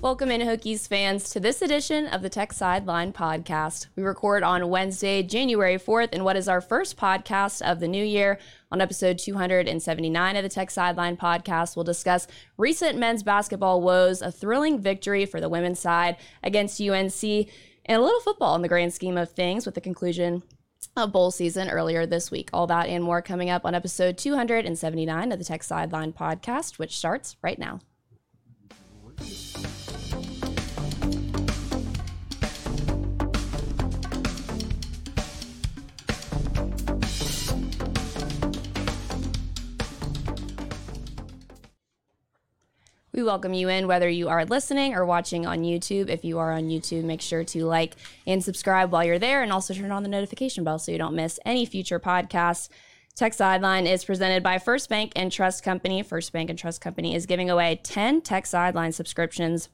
Welcome in, Hokies fans, to this edition of the Tech Sideline podcast. We record on Wednesday, January 4th, in what is our first podcast of the new year. On episode 279 of the Tech Sideline podcast, we'll discuss recent men's basketball woes, a thrilling victory for the women's side against UNC, and a little football in the grand scheme of things with the conclusion of bowl season earlier this week. All that and more coming up on episode 279 of the Tech Sideline podcast, which starts right now. We welcome you in whether you are listening or watching on YouTube. If you are on YouTube, make sure to like and subscribe while you're there and also turn on the notification bell so you don't miss any future podcasts. Tech Sideline is presented by First Bank and Trust Company. First Bank and Trust Company is giving away 10 Tech Sideline subscriptions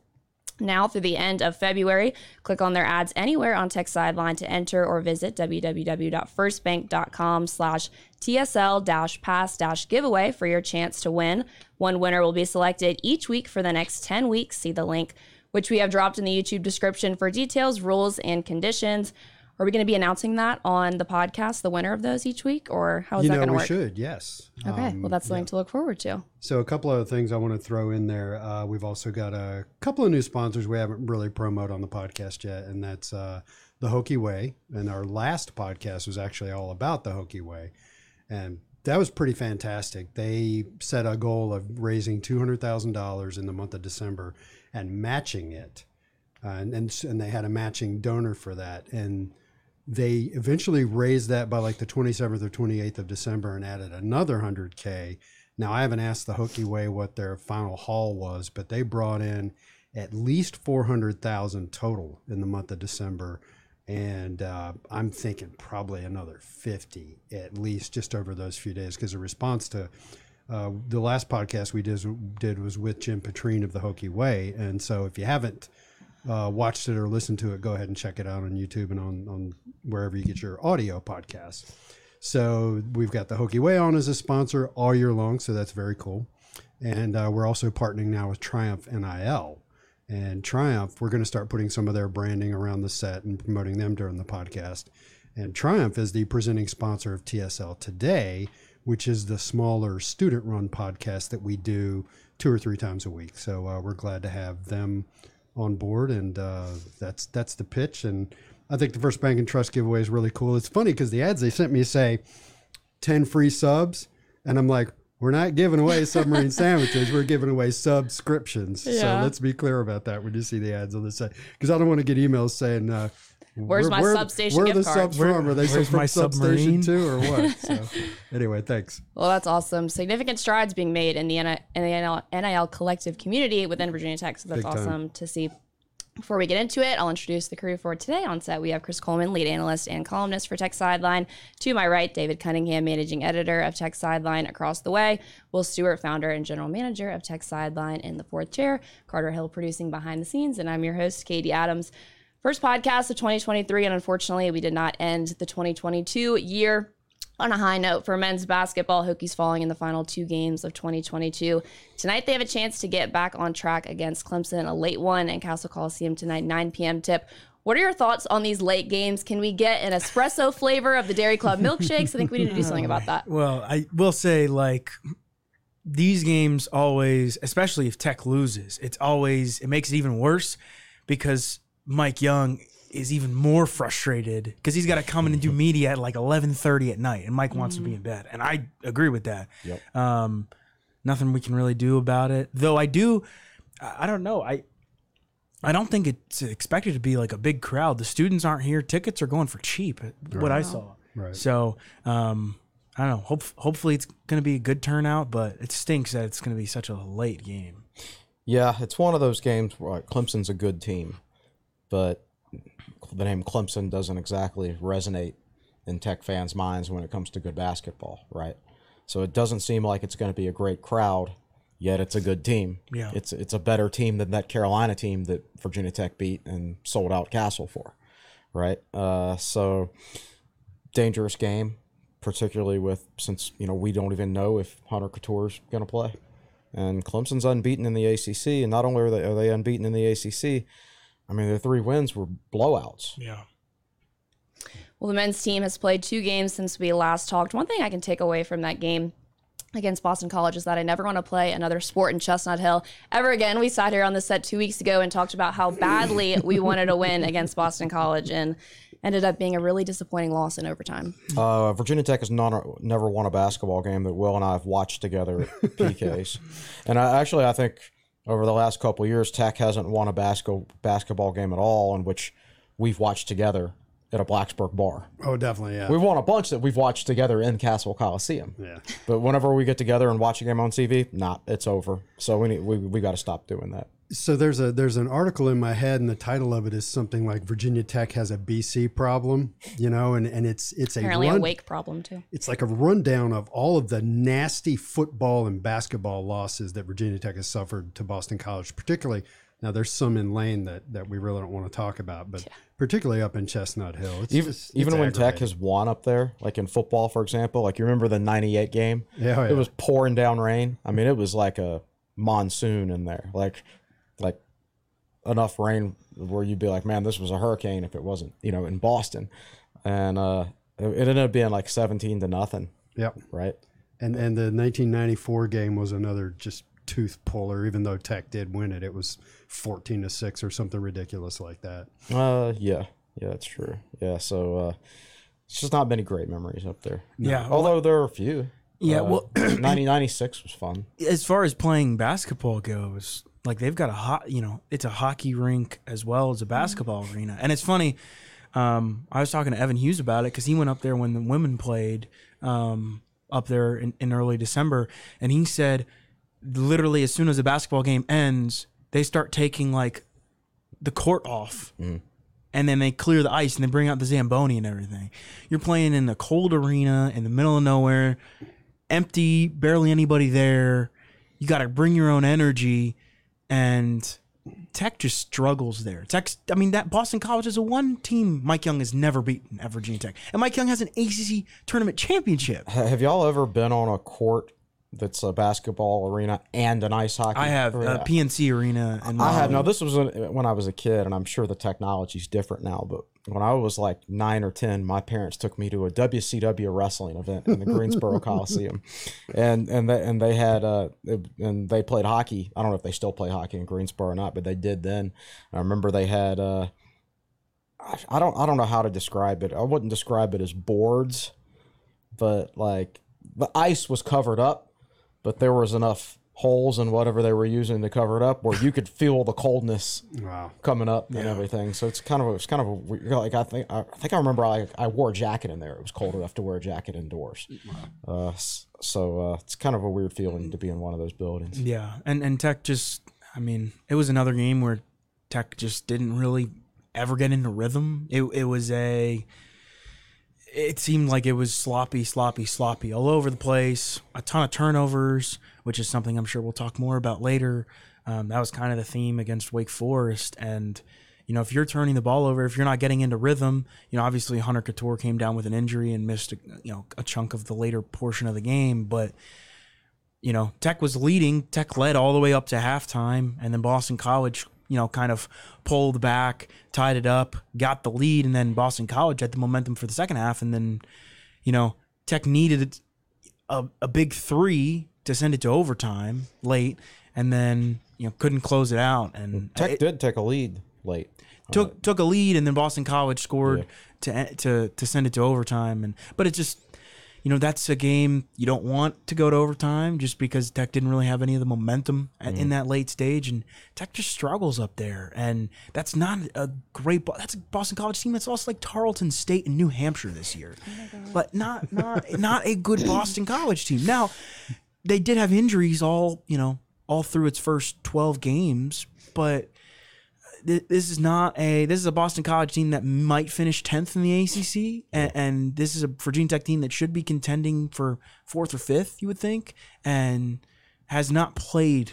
now through the end of February. Click on their ads anywhere on Tech Sideline to enter or visit www.firstbank.com slash TSL dash pass dash giveaway for your chance to win. One winner will be selected each week for the next 10 weeks. See the link which we have dropped in the YouTube description for details, rules, and conditions. Are we going to be announcing that on the podcast, the winner of those each week, or how is you that know, going to work? we should, yes. Okay, Um, well, that's something yeah. to look forward to. So a couple of things I want to throw in there. Uh, we've also got a couple of new sponsors we haven't really promoted on the podcast yet, and that's uh, the Hokie Way. And our last podcast was actually all about the Hokie Way, and that was pretty fantastic. They set a goal of raising two hundred thousand dollars in the month of December and matching it, uh, and, and and they had a matching donor for that, and they eventually raised that by like the 27th or 28th of December and added another 100K. Now, I haven't asked the Hokie Way what their final haul was, but they brought in at least 400,000 total in the month of December. And uh, I'm thinking probably another 50 at least just over those few days because the response to uh, the last podcast we did, did was with Jim Petrine of the Hokie Way. And so if you haven't uh, watched it or listened to it, go ahead and check it out on YouTube and on, on wherever you get your audio podcasts. So we've got the Hokie Way on as a sponsor all year long, so that's very cool. And uh, we're also partnering now with Triumph NIL. And Triumph, we're going to start putting some of their branding around the set and promoting them during the podcast. And Triumph is the presenting sponsor of TSL Today, which is the smaller student run podcast that we do two or three times a week. So uh, we're glad to have them on board, and uh, that's that's the pitch. And I think the first bank and trust giveaway is really cool. It's funny because the ads they sent me say ten free subs, and I'm like, we're not giving away submarine sandwiches. We're giving away subscriptions. So let's be clear about that when you see the ads on the site, because I don't want to get emails saying. Uh, Where's where- my where- Substation Where are gift the card? subs Where- from? Are they from my Substation submarine? too, or what? So, anyway, thanks. Well, that's awesome. Significant strides being made in the NI in the NIL, NIL collective community within Virginia Tech. So that's Big time. awesome to see. Before we get into it, I'll introduce the crew for today on set. We have Chris Coleman, lead analyst and columnist for Tech Sideline. To my right, David Cunningham, managing editor of Tech Sideline across the way. Will Stewart, founder and general manager of Tech Sideline in the fourth chair. Carter Hill, producing behind the scenes. And I'm your host, Katie Adams. First podcast of 2023, and unfortunately, we did not end the 2022 year on a high note for men's basketball. Hokies falling in the final two games of 2022. Tonight, they have a chance to get back on track against Clemson, a late one in Cassell Coliseum tonight, 9 p.m. tip. What are your thoughts on these late games? Can we get an espresso flavor of the Dairy Club milkshakes? I think we need to do something about that. Well, I will say like these games always, especially if Tech loses, it's always it makes it even worse because Mike Young is even more frustrated because he's got to come in and do media at like 11:30 at night and Mike wants to be in bed. And I agree with that. Yep. Um nothing we can really do about it. Though I do I I don't know. I I don't think it's expected to be like a big crowd. The students aren't here. Tickets are going for cheap. What I saw. Right. So um, I don't know. Hope, hopefully it's going to be a good turnout, but it stinks that it's going to be such a late game. Yeah, it's one of those games where like, Clemson's a good team, but the name Clemson doesn't exactly resonate in Tech fans' minds when it comes to good basketball, right? So it doesn't seem like it's going to be a great crowd, yet it's a good team. Yeah. It's it's a better team than that Carolina team that Virginia Tech beat and sold out Cassell for, right? Uh, so dangerous game, particularly with since you know we don't even know if Hunter Cattoor's going to play, and Clemson's unbeaten in the ACC, and not only are they, are they unbeaten in the ACC, I mean their three wins were blowouts. Yeah. Well, the men's team has played two games since we last talked. One thing I can take away from that game against Boston College is that I never want to play another sport in Chestnut Hill ever again. We sat here on the set two weeks ago and talked about how badly we wanted to win against Boston College and ended up being a really disappointing loss in overtime. Uh, Virginia Tech has not, never won a basketball game that Will and I have watched together at PKs, and I, actually I think over the last couple of years Tech hasn't won a basketball basketball game at all in which we've watched together at a Blacksburg bar. Oh, definitely. Yeah. We've won a bunch that we've watched together in Cassell Coliseum. yeah. But whenever we get together and watch a game on TV, nah, it's over. So we need, we, we got to stop doing that. So there's a there's an article in my head, and the title of it is something like Virginia Tech has a BC problem, you know, and and it's it's a Apparently, run, a wake problem too. it's like a rundown of all of the nasty football and basketball losses that Virginia Tech has suffered to Boston College, particularly. Now there's some in Lane that, that we really don't want to talk about, but particularly up in Chestnut Hill. It's Even just, even it's when Tech has won up there, like in football, for example, like you remember the '98 game? Yeah, oh, it was pouring down rain. I mean, it was like a monsoon in there, like like enough rain where you'd be like, man, this was a hurricane if it wasn't, you know, in Boston, and uh, it, it ended up being like 17 to nothing, Yep. right? And and the 1994 game was another just tooth puller. Even though Tech did win it, it was 14 to six or something ridiculous like that. Uh, yeah, yeah, that's true. Yeah, so uh, it's just not many great memories up there. Yeah. although there are a few. Yeah, Uh, well- 1996 was fun. as far as playing basketball goes, like they've got a hot, you know, it's a hockey rink as well as a basketball arena. And it's funny, um, I was talking to Evan Hughes about it because he went up there when the women played um, up there in, in early December, and he said literally as soon as the basketball game ends, they start taking like the court off. And then they clear the ice and they bring out the Zamboni and everything. You're playing in a cold arena in the middle of nowhere, empty, barely anybody there. You got to bring your own energy, and Tech just struggles there. Tech, I mean, that Boston College is a one team Mike Young has never beaten at Virginia Tech, and Mike Young has an ACC tournament championship. Have y'all ever been on a court that's a basketball arena and an ice hockey? I have arena? uh, PNC Arena, and I have. Now, this was when when I was a kid, and I'm sure the technology's different now. But when I was like nine or ten, my parents took me to a WCW wrestling event in the Greensboro Coliseum, and and they, and they had uh and they played hockey. I don't know if they still play hockey in Greensboro or not, but they did then. I remember they had uh, I don't I don't know how to describe it. I wouldn't describe it as boards, but like the ice was covered up, but there was enough holes in whatever they were using to cover it up where you could feel the coldness Wow. coming up and everything. So it's kind of a, it's kind of a like I think I, I think I remember I I wore a jacket in there. It was cold enough to wear a jacket indoors. Uh, so uh, it's kind of a weird feeling to be in one of those buildings. Yeah, and and Tech just, I mean, it was another game where Tech just didn't really ever get into rhythm. It it was a, it seemed like it was sloppy, sloppy, sloppy all over the place. A ton of turnovers, which is something I'm sure we'll talk more about later. Um, that was kind of the theme against Wake Forest, and you know, if you're turning the ball over, if you're not getting into rhythm, you know, obviously Hunter Cattoor came down with an injury and missed, a, you know, a chunk of the later portion of the game, but you know, Tech was leading. Tech led all the way up to halftime, and then Boston College, you know, kind of pulled back, tied it up, got the lead, and then Boston College had the momentum for the second half, and then, you know, Tech needed a, a big three to send it to overtime late, and then you know couldn't close it out, and Tech it did take a lead late. took took a lead, and then Boston College scored to to to send it to overtime, and but it just. You know that's a game you don't want to go to overtime just because Tech didn't really have any of the momentum at, in mm. that late stage, and Tech just struggles up there, and that's not a great. That's a Boston College team that's also like Tarleton State and New Hampshire this year, oh but not not not a good Boston College team. Now they did have injuries all you know all through its first 12 games, but th- this is not a this is a Boston College team that might finish 10th in the ACC and, and this is a Virginia Tech team that should be contending for 4th or 5th, you would think, and has not played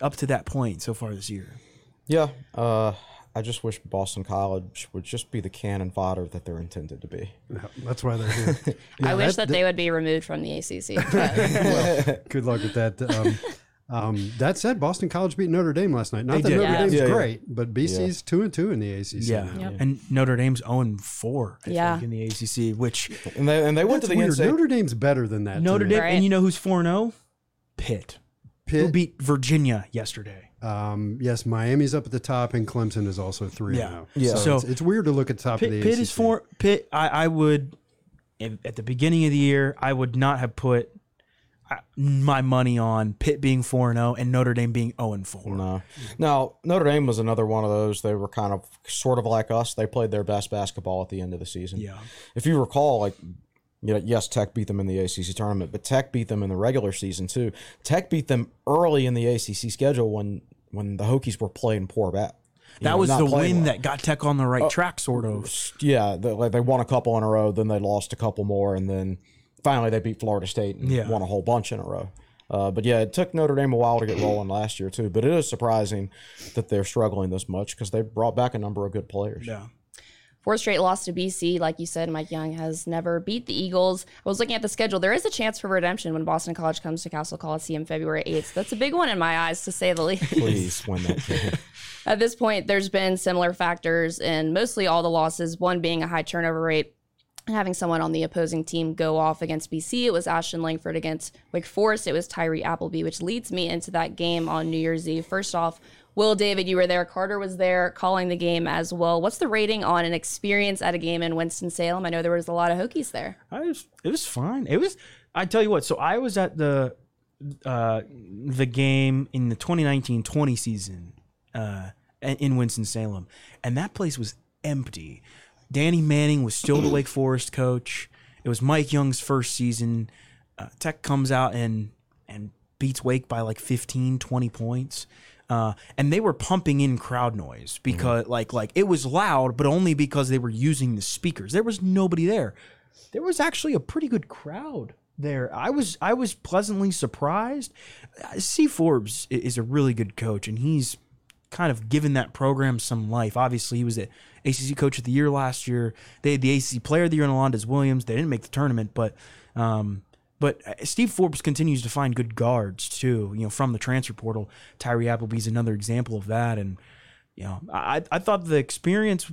up to that point so far this year. Yeah, uh, I just wish Boston College would just be the cannon fodder that they're intended to be. That's why they're here. I wish that- that, they would be removed from the ACC. but- Good luck with that. Um, um, that said, Boston College beat Notre Dame last night. Not They that did. Notre Yeah. Dame's Yeah, yeah. great, but BC's two and two in the ACC. Yeah. now. And Notre Dame's 0 and 4 I Yeah. think, in the ACC, which And they and they went to the weird. NCAA. Notre Dame's better than that. Notre to. Dame, Right. and you know who's 4 0? Pitt. Who Pitt, beat Virginia yesterday. um, yes, Miami's up at the top, and Clemson is also three. Yeah. now. Yeah. So, So- it's, it's weird to look at the top of Pitt, the Pitt ACC. is four. Pitt. I, I would if- at the beginning of the year. I would not have put my money on Pitt being four and zero and Notre Dame being zero and four. No. Now, Notre Dame was another one of those. They were kind of sort of like us. They played their best basketball at the end of the season. Yeah. If you recall, like, you know, yes, Tech beat them in the ACC tournament, but Tech beat them in the regular season too. Tech beat them early in the ACC schedule when when the Hokies were playing poor bat. You That know, was the win well. that got Tech on the right uh, track, sort of. Yeah, they, like they won a couple in a row, then they lost a couple more, and then finally they beat Florida State and Yeah. won a whole bunch in a row. Uh, but yeah, it took Notre Dame a while to get rolling last year too. But it is surprising that they're struggling this much because they brought back a number of good players. Yeah. Fourth straight loss to BC. Like you said, Mike Young has never beat the Eagles. I was looking at the schedule. There is a chance for redemption when Boston College comes to Cassell Coliseum February 8th. That's a big one in my eyes, to say the least. Please win that game. At this point, there's been similar factors in mostly all the losses, one being a high turnover rate. Having someone on the opposing team go off against BC, it was Ashton Langford against Wake Forest. It was Tyree Appleby, which leads me into that game on New Year's Eve. First off, Will David, you were there. Carter was there calling the game as well. What's the rating on an experience at a game in Winston Salem? I know there was a lot of Hokies there. I was, it was fine. It was. I tell you what. So I was at the uh, the game in the 2019-20 season uh, in Winston Salem, and that place was empty. Danny Manning was still the Wake Forest coach. It was Mike Young's first season. Uh, Tech comes out and and beats Wake by like 15, 20 points. Uh, and they were pumping in crowd noise because like like it was loud, but only because they were using the speakers. There was nobody there there was actually a pretty good crowd there. I was I was pleasantly surprised. Uh, C Forbes is a really good coach, and he's kind of given that program some life. Obviously, he was the ACC Coach of the Year last year. They had the ACC Player of the Year in Alondes Williams. They didn't make the tournament, but um, but uh, Steve Forbes continues to find good guards too. You know, from the transfer portal, Tyree Appleby's another example of that, and you know, I I thought the experience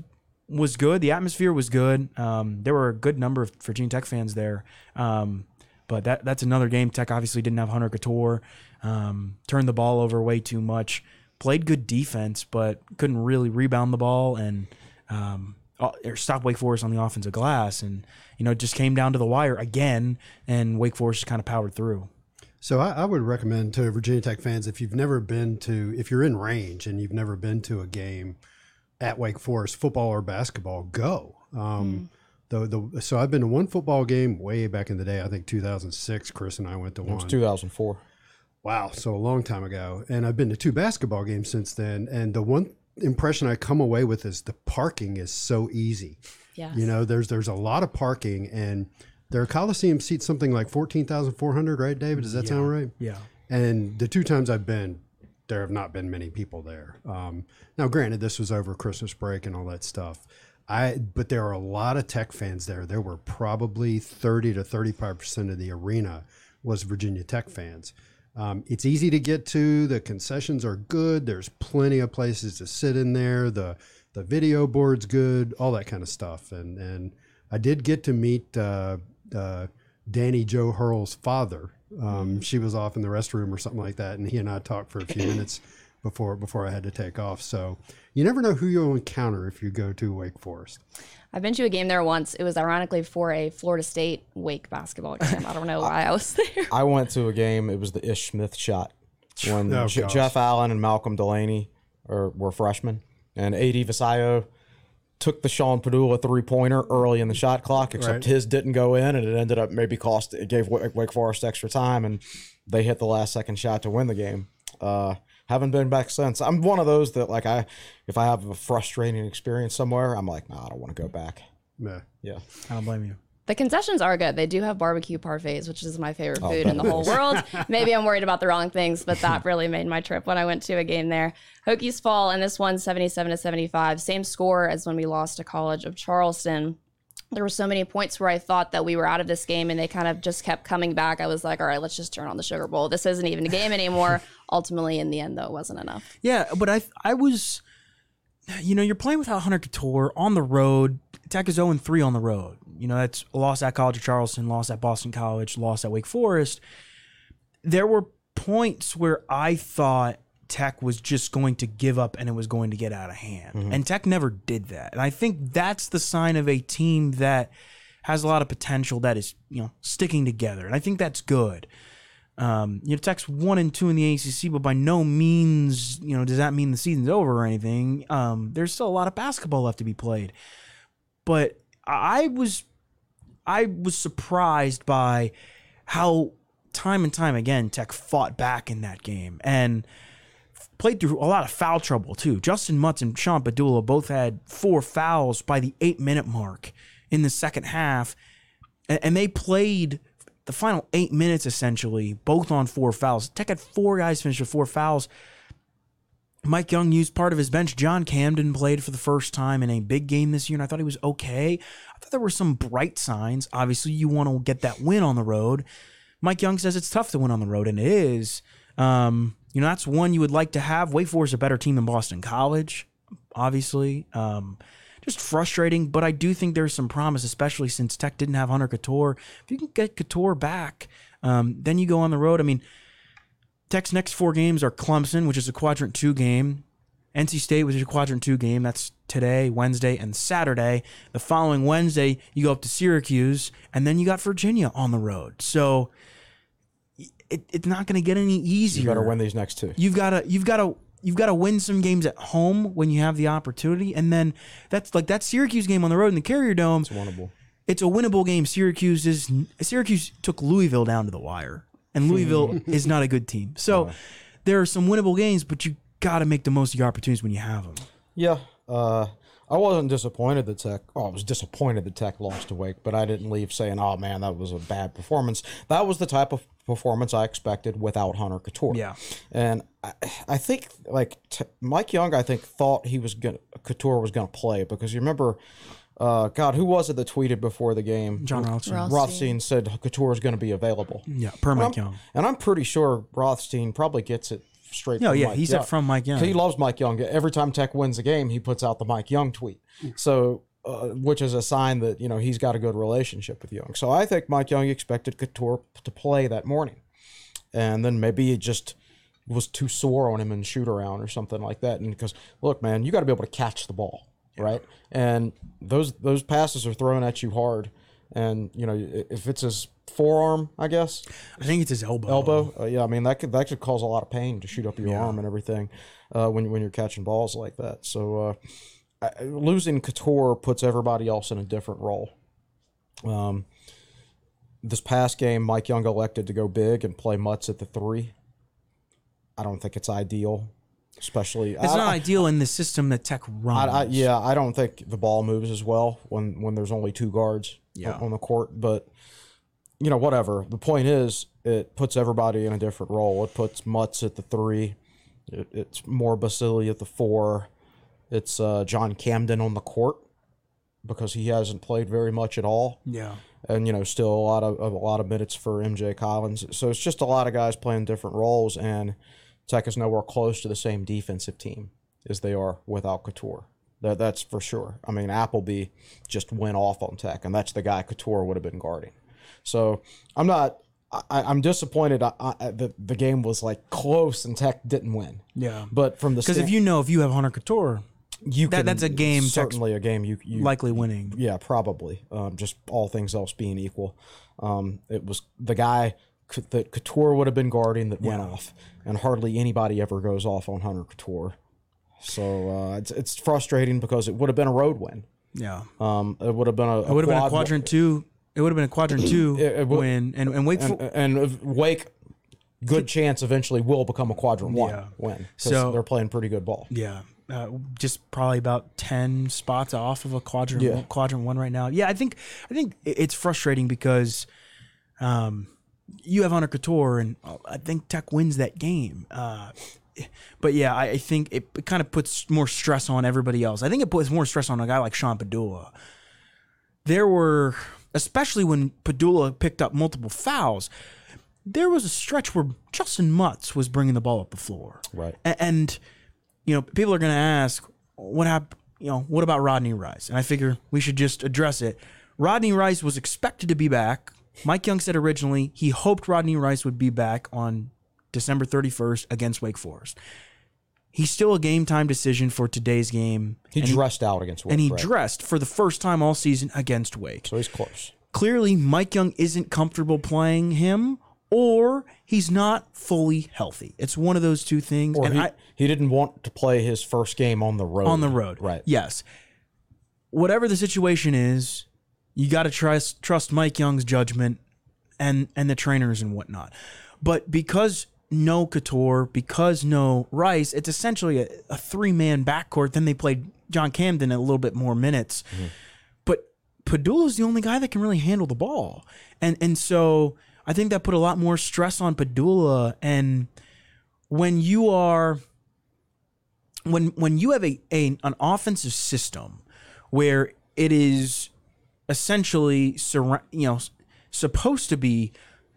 was good. The atmosphere was good. Um, there were a good number of Virginia Tech fans there. Um, but that that's another game. Tech obviously didn't have Hunter Cattoor. Um, turned the ball over way too much. Played good defense, but couldn't really rebound the ball and um, uh, or stop Wake Forest on the offensive glass. And you know, it just came down to the wire again, and Wake Forest just kind of powered through. So I, I would recommend to Virginia Tech fans if you've never been to, if you're in range and you've never been to a game at Wake Forest, football or basketball, go. Um, the, the so I've been to one football game way back in the day. I think 2006. Chris and I went to one. It was one. 2004. Wow, so a long time ago. And I've been to two basketball games since then. And the one impression I come away with is the parking is so easy. Yeah. You know, there's there's a lot of parking, and their Coliseum seats something like fourteen thousand four hundred, right, David? Does that sound right? Yeah. And the two times I've been, there have not been many people there. Um, now, granted, this was over Christmas break and all that stuff. I but there are a lot of Tech fans there. There were probably thirty to thirty-five percent of the arena was Virginia Tech fans. Um, it's easy to get to. The concessions are good. There's plenty of places to sit in there. The the video board's good. All that kind of stuff. And and I did get to meet uh, uh, Danny Joe Hurl's father. Um, she was off in the restroom or something like that, and he and I talked for a few minutes before before I had to take off. So you never know who you'll encounter if you go to Wake Forest. I've been to a game there once. It was ironically for a Florida State Wake basketball game. I don't know why I was there. I went to a game. It was the Ish Smith shot when Oh, Je- gosh. Jeff Allen and Malcolm Delaney are, were freshmen, and A.D. Vassallo took the Sean Pedulla three pointer early in the shot clock, except Right. his didn't go in, and it ended up maybe cost it gave Wake Wake Forest extra time, and they hit the last second shot to win the game. Uh, haven't been back since. I'm one of those that like I, if I have a frustrating experience somewhere, I'm like, nah, I don't want to go back. Yeah. Yeah. I don't blame you. The concessions are good. They do have barbecue parfaits, which is my favorite oh, food in the whole world. Maybe I'm worried about the wrong things, but that really made my trip when I went to a game there. Hokies fall, and this one 77 to 75. Same score as when we lost to College of Charleston. There were so many points where I thought that we were out of this game, and they kind of just kept coming back. I was like, all right, let's just turn on the Sugar Bowl. This isn't even a game anymore. Ultimately, in the end, though, it wasn't enough. Yeah, but I I was, you know, you're playing without Hunter Cattoor on the road. Tech is 0 3 on the road. You know, that's a loss at College of Charleston, loss at Boston College, loss at Wake Forest. There were points where I thought Tech was just going to give up and it was going to get out of hand. And Tech never did that. And I think that's the sign of a team that has a lot of potential that is, you know, sticking together. And I think that's good. Um, you know, Tech's one and two in the ACC, but by no means, you know, does that mean the season's over or anything? Um, there's still a lot of basketball left to be played. But I was, I was surprised by how time and time again Tech fought back in that game and played through a lot of foul trouble too. Justin Mutts and Sean Pedulla both had four fouls by the eight minute mark in the second half, and, they played the final eight minutes essentially, both on four fouls. Tech had four guys finish with four fouls. Mike Young used part of his bench. John Camden played for the first time in a big game this year, and I thought he was okay. I thought there were some bright signs. Obviously, you want to get that win on the road. Mike Young says it's tough to win on the road, and it is. Um, you know, that's one you would like to have. Wake Forest is a better team than Boston College, obviously. Um, just frustrating, but I do think there's some promise, especially since Tech didn't have Hunter Cattoor. If you can get Cattoor back, um, then you go on the road. I mean, Tech's next four games are Clemson, which is a quadrant two game, NC State, which is a quadrant two game. That's today, Wednesday, and Saturday. The following Wednesday, you go up to Syracuse, and then you got Virginia on the road. So it, it's not going to get any easier. You got to win these next two. You've got to you've got to you've got to win some games at home when you have the opportunity, and then that's like that Syracuse game on the road in the Carrier Dome. It's winnable. It's a winnable game. Syracuse is Syracuse took Louisville down to the wire, and Louisville is not a good team. So there are some winnable games, but you got to make the most of your opportunities when you have them. Yeah. Uh, I wasn't disappointed that Tech. Oh, I was disappointed that Tech lost to Wake, but I didn't leave saying, "Oh man, that was a bad performance." That was the type of performance I expected without Hunter Cattoor. Yeah. and I, I think like t- Mike Young, I think thought he was gonna Cattoor was gonna play because you remember, uh, God, who was it that tweeted before the game? Jon Rothstein. Roth- Rothstein said Cattoor is going to be available. Yeah, per Mike Young. And I'm pretty sure Rothstein probably gets it straight No, from yeah, Mike he said Young. from Mike Young. He loves Mike Young. Every time Tech wins a game, he puts out the Mike Young tweet. So, uh, which is a sign that, you know, he's got a good relationship with Young. So I think Mike Young expected Cattoor to play that morning. And then maybe it just was too sore on him in shoot around or something like that. And because, look, man, you got to be able to catch the ball, right? And those those passes are thrown at you hard. And, you know, if it's his forearm, I guess, I think it's his elbow. elbow. Uh, yeah, I mean that could that could cause a lot of pain to shoot up your arm and everything uh, when when you're catching balls like that. So uh, I- losing Cattoor puts everybody else in a different role. Um, this past game, Mike Young elected to go big and play Mutts at the three. I don't think it's ideal, especially. It's I, not I- ideal in the system that Tech runs. I, I, yeah, I don't think the ball moves as well when when there's only two guards Yeah. on the court. But you know, whatever. The point is, it puts everybody in a different role. It puts Mutts at the three. It, it's more Basile at the four. It's uh, John Camden on the court because he hasn't played very much at all Yeah. and you know still a lot of a lot of minutes for MJ Collins. So it's just a lot of guys playing different roles, and Tech is nowhere close to the same defensive team as they are without Cattoor. That that's for sure. I mean, Appleby just went off on Tech, and that's the guy Cattoor would have been guarding. So I'm not. I, I'm disappointed. I, I, the the game was like close, and Tech didn't win. Yeah. But from the Because if you know if you have Hunter Cattoor, you that- can- that's a game certainly a game you, you likely winning. yeah, probably. Um, just all things else being equal, um, it was the guy that Cattoor would have been guarding that went off, and hardly anybody ever goes off on Hunter Cattoor. So uh, it's it's frustrating because it would have been a road win. Yeah. Um, it would have been a, It would have been a quadrant two. It would have been a quadrant two It- it would- win, and and Wake. and, Fo- and if Wake good chance eventually will become a quadrant one Yeah. win. So- they're playing pretty good ball. Yeah. Uh, just probably about ten spots off of a quadrant Yeah. one, quadrant one right now. Yeah, I think I think it's frustrating because um, you have Hunter Cattoor, and uh, I think Tech wins that game. Uh, but yeah, I, I think it, it kind of puts more stress on everybody else. I think it puts more stress on a guy like Sean Pedulla. There were, especially when Pedulla picked up multiple fouls, there was a stretch where Justin Mutts was bringing the ball up the floor. Right. A- and you know, people are going to ask, what happened? You know, what about Rodney Rice? And I figure we should just address it. Rodney Rice was expected to be back. Mike Young said originally he hoped Rodney Rice would be back on December 31st against Wake Forest. He's still a game time decision for today's game. He and dressed out against Wake, and he right? dressed for the first time all season against Wake. so he's close. Clearly, Mike Young isn't comfortable playing him, or he's not fully healthy. It's one of those two things. Or and he, I, he didn't want to play his first game on the road. on the road. Right. Yes. Whatever the situation is, you got to trust trust Mike Young's judgment and and the trainers and whatnot. But because no Cattoor, because no Rice, it's essentially a, a three man backcourt. Then they played John Camden a little bit more minutes. Mm-hmm. But Pedulla's the only guy that can really handle the ball. And and so I think that put a lot more stress on Pedulla. And when you are when when you have a, a an offensive system where it is essentially surra- you know supposed to be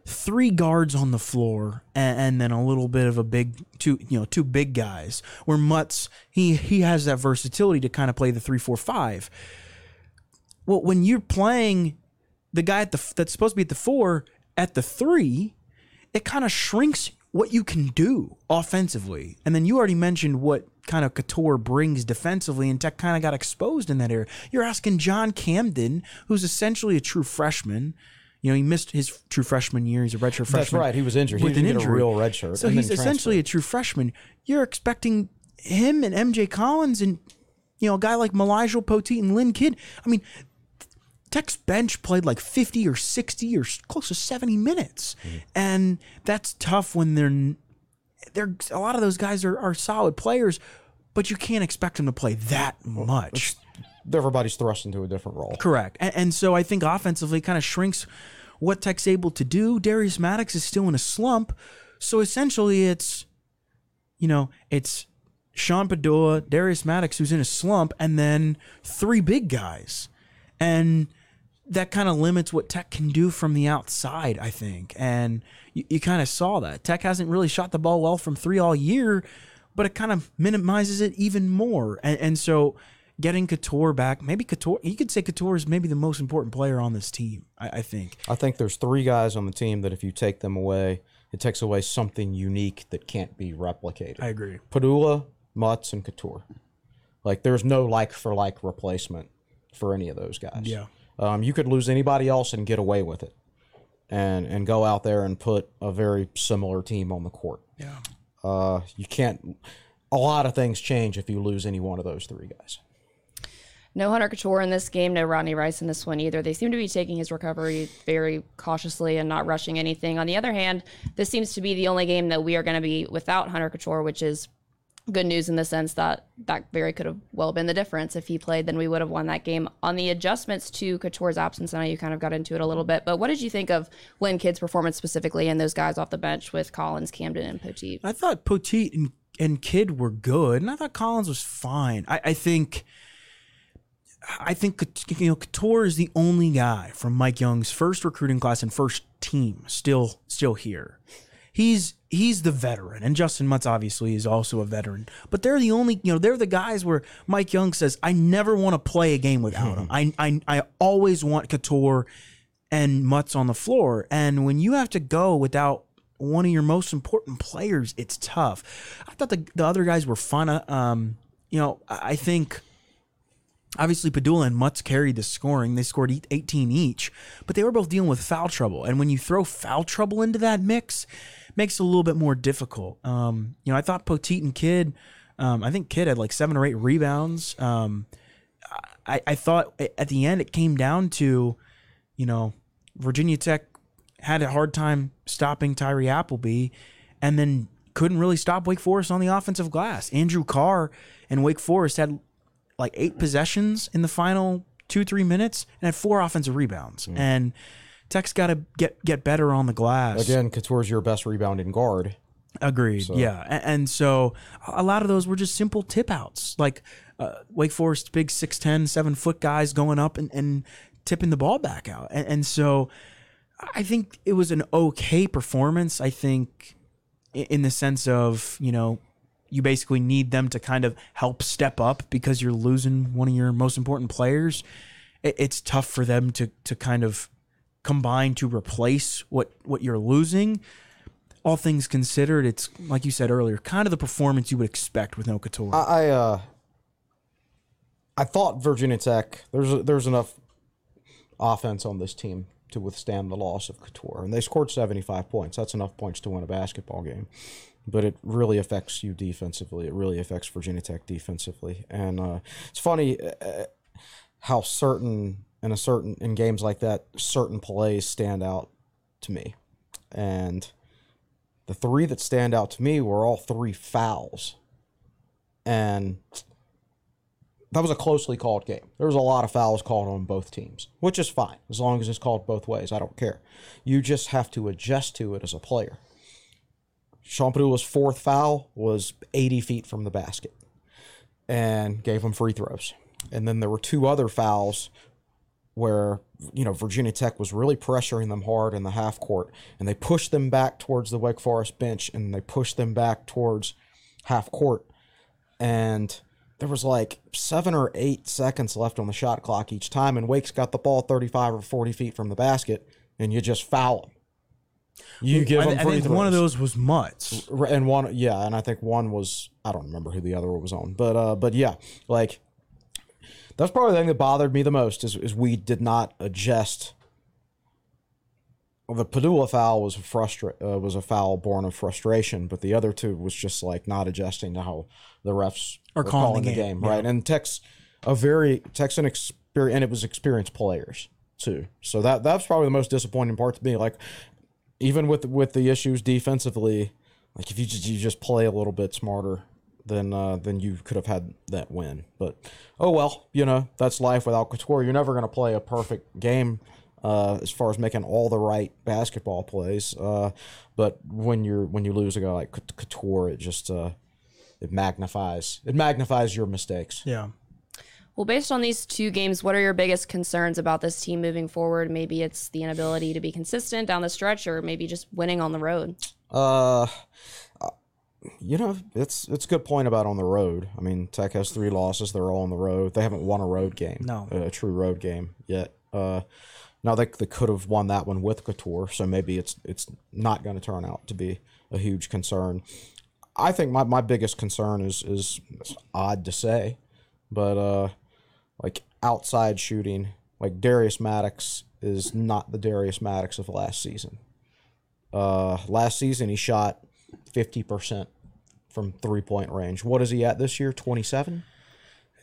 three guards on the floor and, and then a little bit of a big two you know two big guys where Mutts he he has that versatility to kind of play the three four five well when you're playing the guy at the that's supposed to be at the four at the three it kind of shrinks what you can do offensively. And then you already mentioned what kind of Cattoor brings defensively, and Tech kind of got exposed in that area. You're asking John Camden, who's essentially a true freshman. You know, he missed his true freshman year. He's a redshirt freshman. That's right. He was injured. He with didn't an get a injury. real redshirt. So he's essentially a true freshman. You're expecting him and MJ Collins and you know a guy like Mylyjael Poteat and Lynn Kidd. I mean, Tech's bench played like 50 or 60 or close to 70 minutes. Mm-hmm. And that's tough when they're they're a lot of those guys are, are solid players, but you can't expect them to play that much. everybody's thrust into a different role. Correct. And, and so I think offensively kind of shrinks what Tech's able to do. Darius Maddox is still in a slump. So essentially it's, you know, it's Sean Pedulla, Darius Maddox, who's in a slump, and then three big guys. And that kind of limits what Tech can do from the outside, I think. And you, you kind of saw that. Tech hasn't really shot the ball well from three all year, but it kind of minimizes it even more. And, and so getting Cattoor back, maybe Cattoor, you could say Cattoor is maybe the most important player on this team, I, I think. I think there's three guys on the team that if you take them away, it takes away something unique that can't be replicated. I agree. Pedulla, Mutts, and Cattoor. Like there's no like for like replacement for any of those guys. Yeah. Um, you could lose anybody else and get away with it, and and go out there and put a very similar team on the court. Yeah. Uh, you can't. A lot of things change if you lose any one of those three guys. No Hunter Cattoor in this game, no Rodney Rice in this one either. They seem to be taking his recovery very cautiously and not rushing anything. On the other hand, this seems to be the only game that we are going to be without Hunter Cattoor, which is good news in the sense that that very could have well been the difference. If he played, then we would have won that game. On the adjustments to Cattoor's absence, I know you kind of got into it a little bit, but what did you think of Lynn Kidd's performance specifically and those guys off the bench with Collins, Camden, and Poteat? I thought Poteat and, and Kidd were good, and I thought Collins was fine. I, I think, I think you know Cattoor is the only guy from Mike Young's first recruiting class and first team still still here. He's he's the veteran, and Justin Mutts obviously is also a veteran. But they're the only you know they're the guys where Mike Young says, "I never want to play a game without him. I I I always want Cattoor and Mutts on the floor. And when you have to go without one of your most important players, it's tough. I thought the, the other guys were fun. Uh, Um, you know, I I think obviously Pedulla and Mutts carried the scoring. They scored 18 each, but they were both dealing with foul trouble. And when you throw foul trouble into that mix, makes it a little bit more difficult. Um, you know, I thought Poteat and Kidd, um, I think Kidd had like seven or eight rebounds. Um, I, I thought at the end it came down to, you know, Virginia Tech had a hard time stopping Tyree Appleby, and then couldn't really stop Wake Forest on the offensive glass. Andrew Carr and Wake Forest had like eight possessions in the final two three minutes and had four offensive rebounds. And Tech's got to get get better on the glass. Again, Cattoor's your best rebounding guard. Agreed. Yeah, and, and so a lot of those were just simple tip outs, like uh, Wake Forest big 6'10", 7 foot guys going up and, and tipping the ball back out, and, and so I think it was an okay performance. I think in the sense of you know you basically need them to kind of help step up because you're losing one of your most important players. It, it's tough for them to to kind of combine to replace what what you're losing all things considered, it's like you said earlier, kind of the performance you would expect with no Cattoor. I, I uh, I thought Virginia Tech there's there's enough offense on this team to withstand the loss of Cattoor, and they scored 75 points. That's enough points to win a basketball game, but it really affects you defensively. It really affects Virginia Tech defensively, and uh, it's funny uh, how certain in a certain in games like that, certain plays stand out to me, and the three that stand out to me were all three fouls and that was a closely called game. There was a lot of fouls called on both teams, which is fine as long as it's called both ways. I don't care. You just have to adjust to it as a player. Pedulla's fourth foul was 80 feet from the basket and gave him free throws. And then there were two other fouls where you know Virginia Tech was really pressuring them hard in the half court, and they pushed them back towards the Wake Forest bench, and they pushed them back towards half court, and there was like seven or eight seconds left on the shot clock each time, and Wake's got the ball thirty-five or forty feet from the basket, and you just foul them. You give I, them I think one of those was Mutts. R- and one yeah and i think one was i don't remember who the other one was on but uh but yeah like that's probably the thing that bothered me the most is, is we did not adjust well, the Pedulla foul was a frustra- uh, was a foul born of frustration, but the other two was just like not adjusting to how the refs Are were calling the game, right? And Tex a very Texan experience, and it was experienced players too. So that that's probably the most disappointing part to me. Like even with with the issues defensively, like if you just you just play a little bit smarter, then uh, then you could have had that win. But oh well, you know that's life without Cattoor. You're never going to play a perfect game uh, as far as making all the right basketball plays. Uh, but when you're when you lose a guy like Cout- Cattoor, it just uh, it magnifies it magnifies your mistakes. Yeah. Well, based on these two games, what are your biggest concerns about this team moving forward? Maybe it's the inability to be consistent down the stretch, or maybe just winning on the road. Uh, uh, you know, it's it's a good point about on the road. I mean, Tech has three losses; they're all on the road. They haven't won a road game, No. a true road game yet. Uh, now they they could have won that one with Cattoor, so maybe it's it's not going to turn out to be a huge concern. I think my, my biggest concern is is it's odd to say, but uh, like outside shooting, like Darius Maddox is not the Darius Maddox of last season. Uh, last season he shot fifty percent from three point range. What is he at this year? Twenty seven.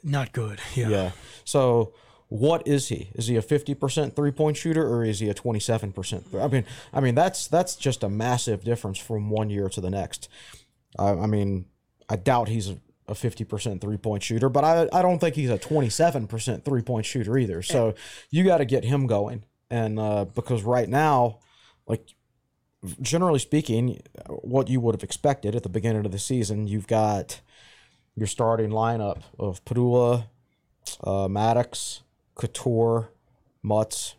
Not good. Yeah. Yeah. So what is he? Is he a fifty percent three point shooter or is he a twenty seven percent? I mean, I mean that's that's just a massive difference from one year to the next. I, I mean, I doubt he's a, a fifty percent three point shooter, but I I don't think he's a twenty seven percent three point shooter either. So you got to get him going, and uh, because right now, like generally speaking, what you would have expected at the beginning of the season, you've got your starting lineup of Pedulla, uh, Maddox, Cattoor, Mutts,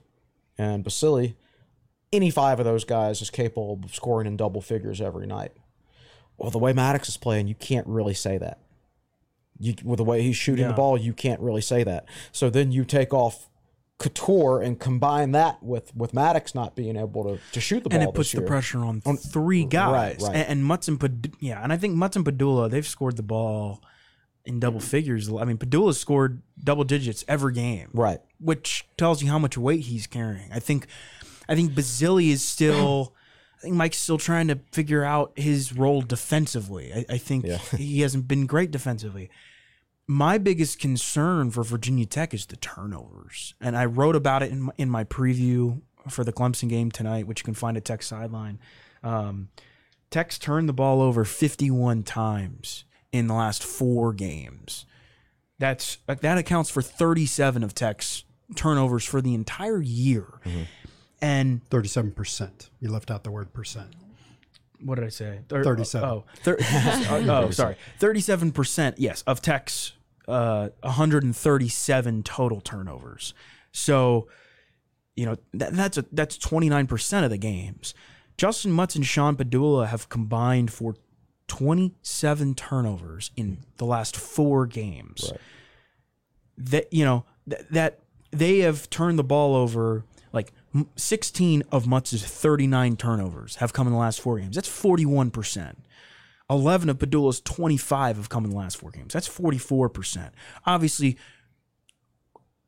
and Basile. Any five of those guys is capable of scoring in double figures every night. Well, the way Maddox is playing, you can't really say that. You, with the way he's shooting the ball, you can't really say that. So then you take off Cattoor and combine that with with Maddox not being able to, to shoot the ball. and it puts the pressure on, on three guys. right. And, and Mutts and Pad- yeah, and I think Mutts and Pedulla they've scored the ball in double figures. I mean, Pedulla scored double digits every game, Right. which tells you how much weight he's carrying. I think, I think Basile is still. I think Mike's still trying to figure out his role defensively. I, I think Yeah. he hasn't been great defensively. My biggest concern for Virginia Tech is the turnovers, and I wrote about it in my, in my preview for the Clemson game tonight, which you can find at Tech Sideline. Um, Tech's turned the ball over 51 times in the last four games. That's that accounts for 37 of Tech's turnovers for the entire year. And Thirty-seven percent. You left out the word percent. what did I say? Thir- 37. Oh, thir- oh, sorry. 37%, yes, of Tech's uh, 137 total turnovers. So, you know, that, that's a, that's 29% of the games. Justin Mutts and Sean Pedulla have combined for 27 turnovers in the last four games. Right. That, you know, th- that they have turned the ball over like m- 16 of Mutts's 39 turnovers have come in the last four games. That's 41%. 11 of Pedulla's 25 have come in the last four games. That's 44%. Obviously,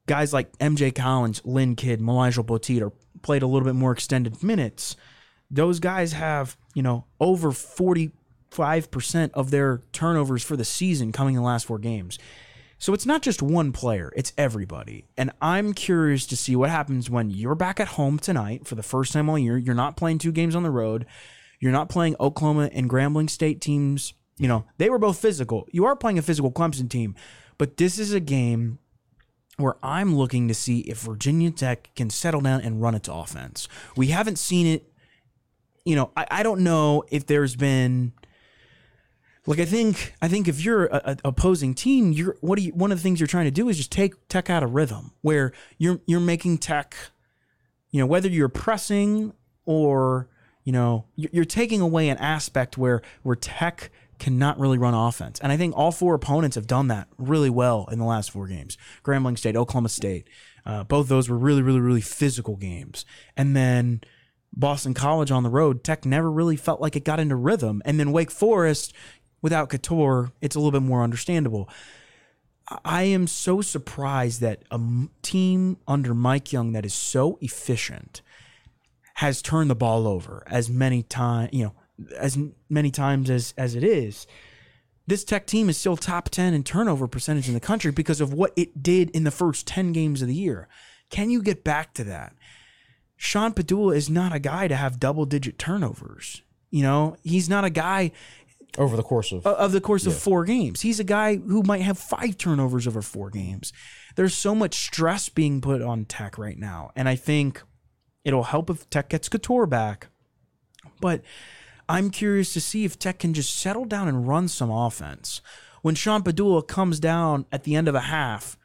guys like MJ Collins, Lynn Kidd, Mylyjael Poteat are played a little bit more extended minutes. Those guys have, you know, over 45% of their turnovers for the season coming in the last four games. So it's not just one player, it's everybody. And I'm curious to see what happens when you're back at home tonight for the first time all year. You're not playing two games on the road. You're not playing Oklahoma and Grambling State teams. You know, they were both physical. You are playing a physical Clemson team, but this is a game where I'm looking to see if Virginia Tech can settle down and run its offense. We haven't seen it. You know, I, I don't know if there's been like I think I think if you're a, a opposing team, you're what do you one of the things you're trying to do is just take Tech out of rhythm, where you're you're making Tech, you know, whether you're pressing or you know you're, taking away an aspect where where Tech cannot really run offense, and I think all four opponents have done that really well in the last four games. Grambling State, Oklahoma State, uh, both those were really really really physical games, and then. Boston College on the road, Tech never really felt like it got into rhythm. And then Wake Forest, without Cattoor, it's a little bit more understandable. I am so surprised that a team under Mike Young that is so efficient has turned the ball over as many times, you know, as many times as as it is. This Tech team is still top 10 in turnover percentage in the country because of what it did in the first 10 games of the year. Can you get back to that? Sean Pedulla is not a guy to have double digit turnovers. You know, he's not a guy over the course of of the course of four games. He's a guy who might have five turnovers over four games. There's so much stress being put on Tech right now, and I think it'll help if Tech gets Cattoor back. But I'm curious to see if Tech can just settle down and run some offense. When Sean Pedulla comes down at the end of a half,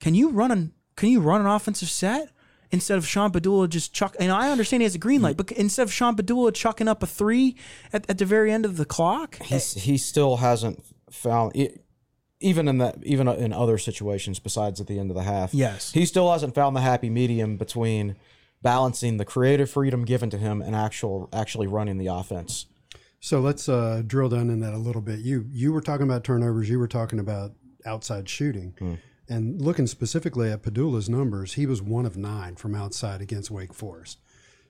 can you run an can you run an offensive set? Instead of Sean Pedulla just chuck, and I understand he has a green light, but instead of Sean Pedulla chucking up a three at, at the very end of the clock, he's, he still hasn't found it, even in that even in other situations besides at the end of the half. Yes. he still hasn't found the happy medium between balancing the creative freedom given to him and actual actually running the offense. So let's uh, drill down in that a little bit. You you were talking about turnovers. You were talking about outside shooting, and looking specifically at Pedulla's numbers, he was one of nine from outside against Wake Forest.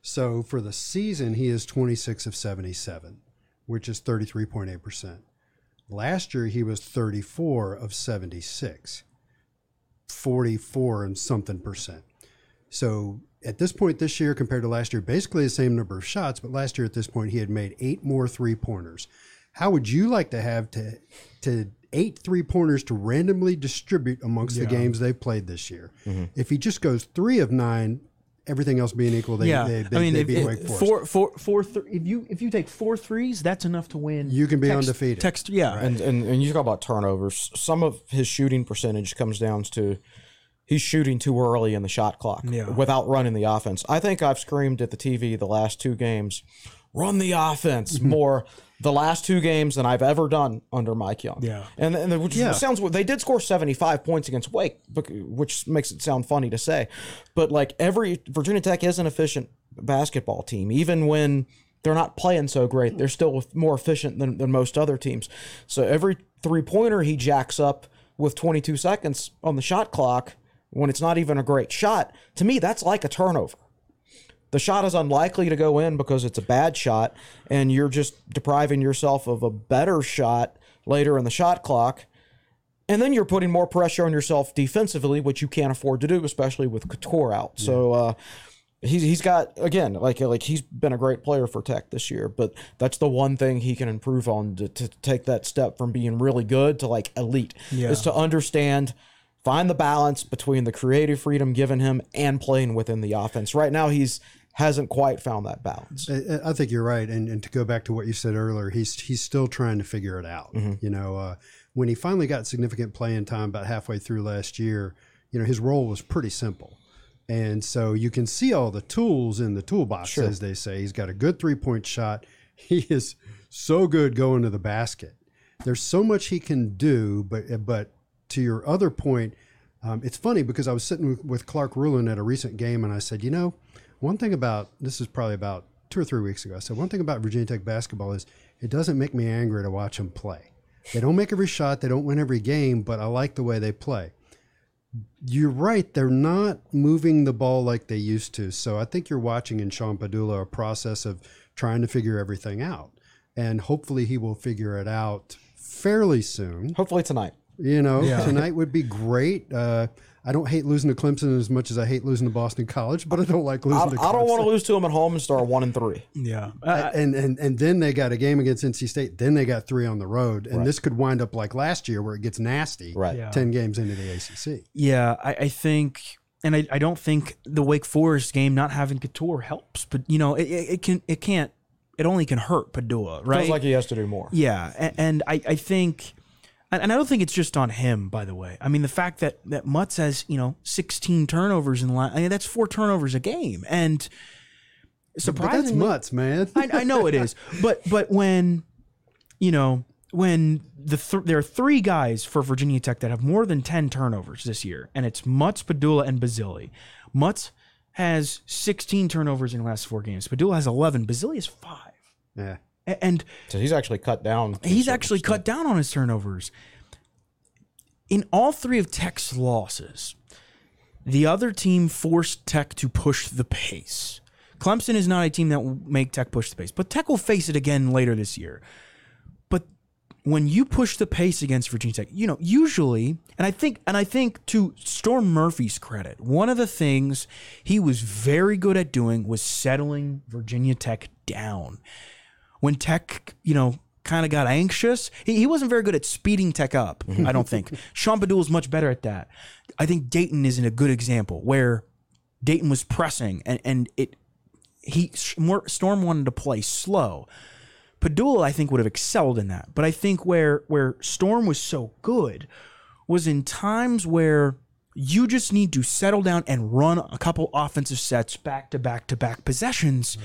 So for the season, he is twenty six of seventy seven, which is thirty three point eight percent. Last year, he was thirty four of 76, 44 and something percent. So at this point this year compared to last year, basically the same number of shots, but last year at this point he had made eight more three pointers. How would you like to have to to eight three pointers to randomly distribute amongst the games they've played this year? Mm-hmm. If he just goes three of nine, everything else being equal, they, yeah, they, they, I mean, they if, beat if- Wake Forest. four, four, four, th- if you if you take four threes, that's enough to win. You can be Text- undefeated. Text, yeah, And, and and you talk about turnovers. Some of his shooting percentage comes down to he's shooting too early in the shot clock Yeah. without running the offense. I think I've screamed at the TV the last two games, run the offense mm-hmm. more the last two games than I've ever done under Mike Young. Yeah. and and which Yeah. sounds they did score seventy five points against Wake, which makes it sound funny to say, but like every Virginia Tech is an efficient basketball team, even when they're not playing so great. They're still more efficient than, than most other teams. So every three pointer he jacks up with 22 seconds on the shot clock when it's not even a great shot, to me, that's like a turnover. The shot is unlikely to go in because it's a bad shot, and you're just depriving yourself of a better shot later in the shot clock. And then you're putting more pressure on yourself defensively, which you can't afford to do, especially with Cattoor out. So, uh, he's he's got again like like he's been a great player for Tech this year, but that's the one thing he can improve on to, to take that step from being really good to like elite Yeah. is to understand find the balance between the creative freedom given him and playing within the offense. Right now he's hasn't quite found that balance. I, I think you're right, and, and to go back to what you said earlier, he's he's still trying to figure it out. You know, uh, when he finally got significant playing time about halfway through last year, you know, his role was pretty simple, and so you can see all the tools in the toolbox, as they say. He's got a good three point shot. He is so good going to the basket. There's so much he can do, but but to your other point, um, it's funny because I was sitting with, with Clark Rulin at a recent game, and I said, you know, one thing about this is probably about two or three weeks ago. I said one thing about Virginia Tech basketball is it doesn't make me angry to watch them play. They don't make every shot, they don't win every game, but I like the way they play. You're right; they're not moving the ball like they used to. So I think you're watching in Sean Pedulla a process of trying to figure everything out, and hopefully he will figure it out fairly soon. Hopefully tonight. You know, tonight would be great. Uh, I don't hate losing to Clemson as much as I hate losing to Boston College, but I don't like losing I, to Clemson. I don't want to lose to them at home and start one and three. Yeah. Uh, and, and and then they got a game against NC State. Then they got three on the road, and this could wind up like last year, where it gets nasty. Right. Yeah. ten games into the ACC. Yeah, I, I think, and I, I don't think the Wake Forest game not having Cattoor helps, but you know, it, it, it can, it can't, it only can hurt Pedulla, right? Feels like he has to do more. Yeah, and, and I, I think, and I don't think it's just on him. By the way, I mean the fact that that Mutts has you know 16 turnovers in line. I mean, that's four turnovers a game, and But that's Mutts, man. I, I know it is, but but when you know when the th- there are three guys for Virginia Tech that have more than ten turnovers this year, and it's Mutts, Pedulla, and Basile. Mutts has 16 turnovers in the last four games. Pedulla has 11. Basile has five, yeah. And So he's actually cut down. he's actually extent. cut down on his turnovers. In all three of Tech's losses, the other team forced Tech to push the pace. Clemson is not a team that will make Tech push the pace, but Tech will face it again later this year. But when you push the pace against Virginia Tech, you know, usually, and I think, and I think to Storm Murphy's credit, one of the things he was very good at doing was settling Virginia Tech down when Tech, you know, kind of got anxious, he, he wasn't very good at speeding Tech up, I don't think. Sean Pedulla is much better at that. I think Dayton is in a good example where Dayton was pressing and, and it he more Storm wanted to play slow. Pedulla, I think, would have excelled in that. But I think where where Storm was so good was in times where you just need to settle down and run a couple offensive sets back to back to back possessions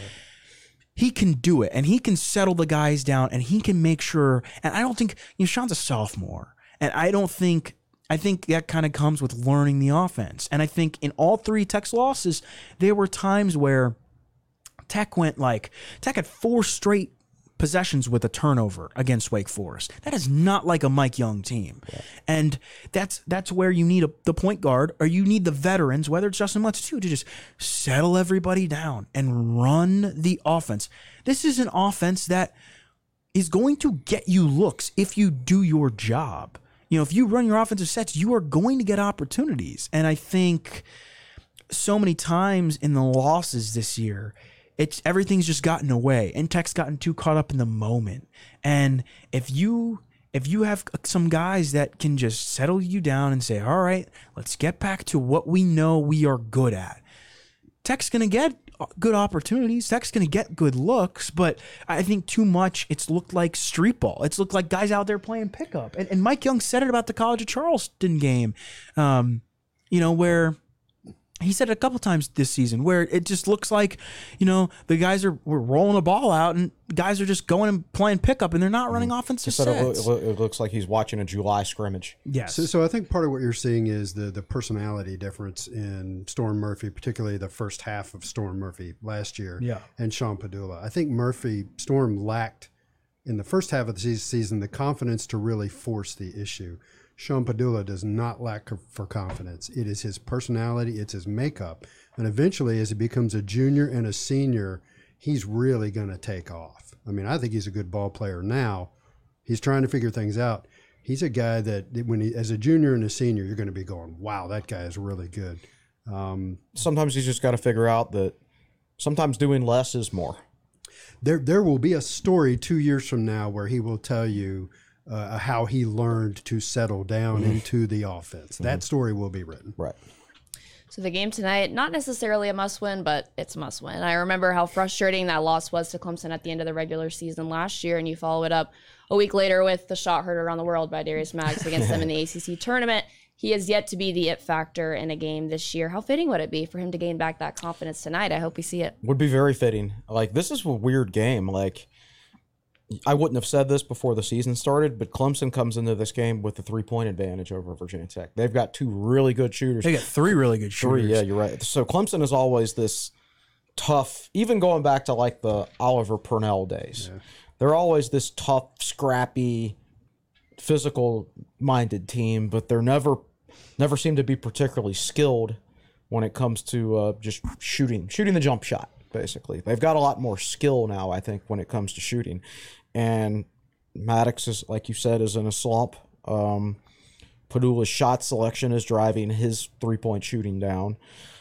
he can do it and he can settle the guys down and he can make sure and I don't think you know Sean's a sophomore and I don't think I think that kind of comes with learning the offense. And I think in all three Tech's losses, there were times where Tech went like Tech had four straight possessions with a turnover against Wake Forest. That is not like a Mike Young team. And that's that's where you need a, the point guard or you need the veterans, whether it's Justin Mutts too, to just settle everybody down and run the offense. This is an offense that is going to get you looks if you do your job. You know, if you run your offensive sets, you are going to get opportunities. And I think so many times in the losses this year, it's everything's just gotten away and Tech's gotten too caught up in the moment. And if you if you have some guys that can just settle you down and say, "All right, let's get back to what we know we are good at." Tech's going to get good opportunities. Tech's going to get good looks, but I think too much. It's looked like street ball. It's looked like guys out there playing pickup. And, and Mike Young said it about the College of Charleston game, um, you know, where he said it a couple times this season, where it just looks like, you know, the guys are we're rolling a ball out and guys are just going and playing pickup and they're not running mm-hmm. offensive So it, sets. loo- it looks like he's watching a July scrimmage. yes. So, so I think part of what you're seeing is the the personality difference in Storm Murphy, particularly the first half of Storm Murphy last year, Yeah. and Sean Pedulla. I think Murphy Storm lacked in the first half of the season the confidence to really force the issue. Sean Pedulla does not lack for confidence. It is his personality, it's his makeup, and eventually, as he becomes a junior and a senior, he's really going to take off. I mean, I think he's a good ball player now. He's trying to figure things out. He's a guy that when he, as a junior and a senior, you're going to be going, "Wow, that guy is really good." Um, Sometimes he's just got to figure out that sometimes doing less is more. There, there will be a story two years from now where he will tell you Uh, uh, how he learned to settle down mm-hmm. into the offense. That mm-hmm. story will be written. Right. So the game tonight, not necessarily a must win, but it's a must win. I remember how frustrating that loss was to Clemson at the end of the regular season last year, and you follow it up a week later with the shot heard around the world by Darius Maddox against them in the ACC tournament. He has yet to be the it factor in a game this year. How fitting would it be for him to gain back that confidence tonight? I hope we see it. Would be very fitting. Like this is a weird game. Like I wouldn't have said this before the season started, but Clemson comes into this game with a three point advantage over Virginia Tech. They've got two really good shooters. They got three really good Three, shooters. yeah, you're right. So Clemson is always this tough, even going back to like the Oliver Purnell days. They're always this tough, scrappy, physical minded team, but they're never never seem to be particularly skilled when it comes to uh, just shooting shooting the jump shot. Basically, they've got a lot more skill now. I think when it comes to shooting, and Maddox is like you said is in a slump. Um, Pedulla's shot selection is driving his three point shooting down.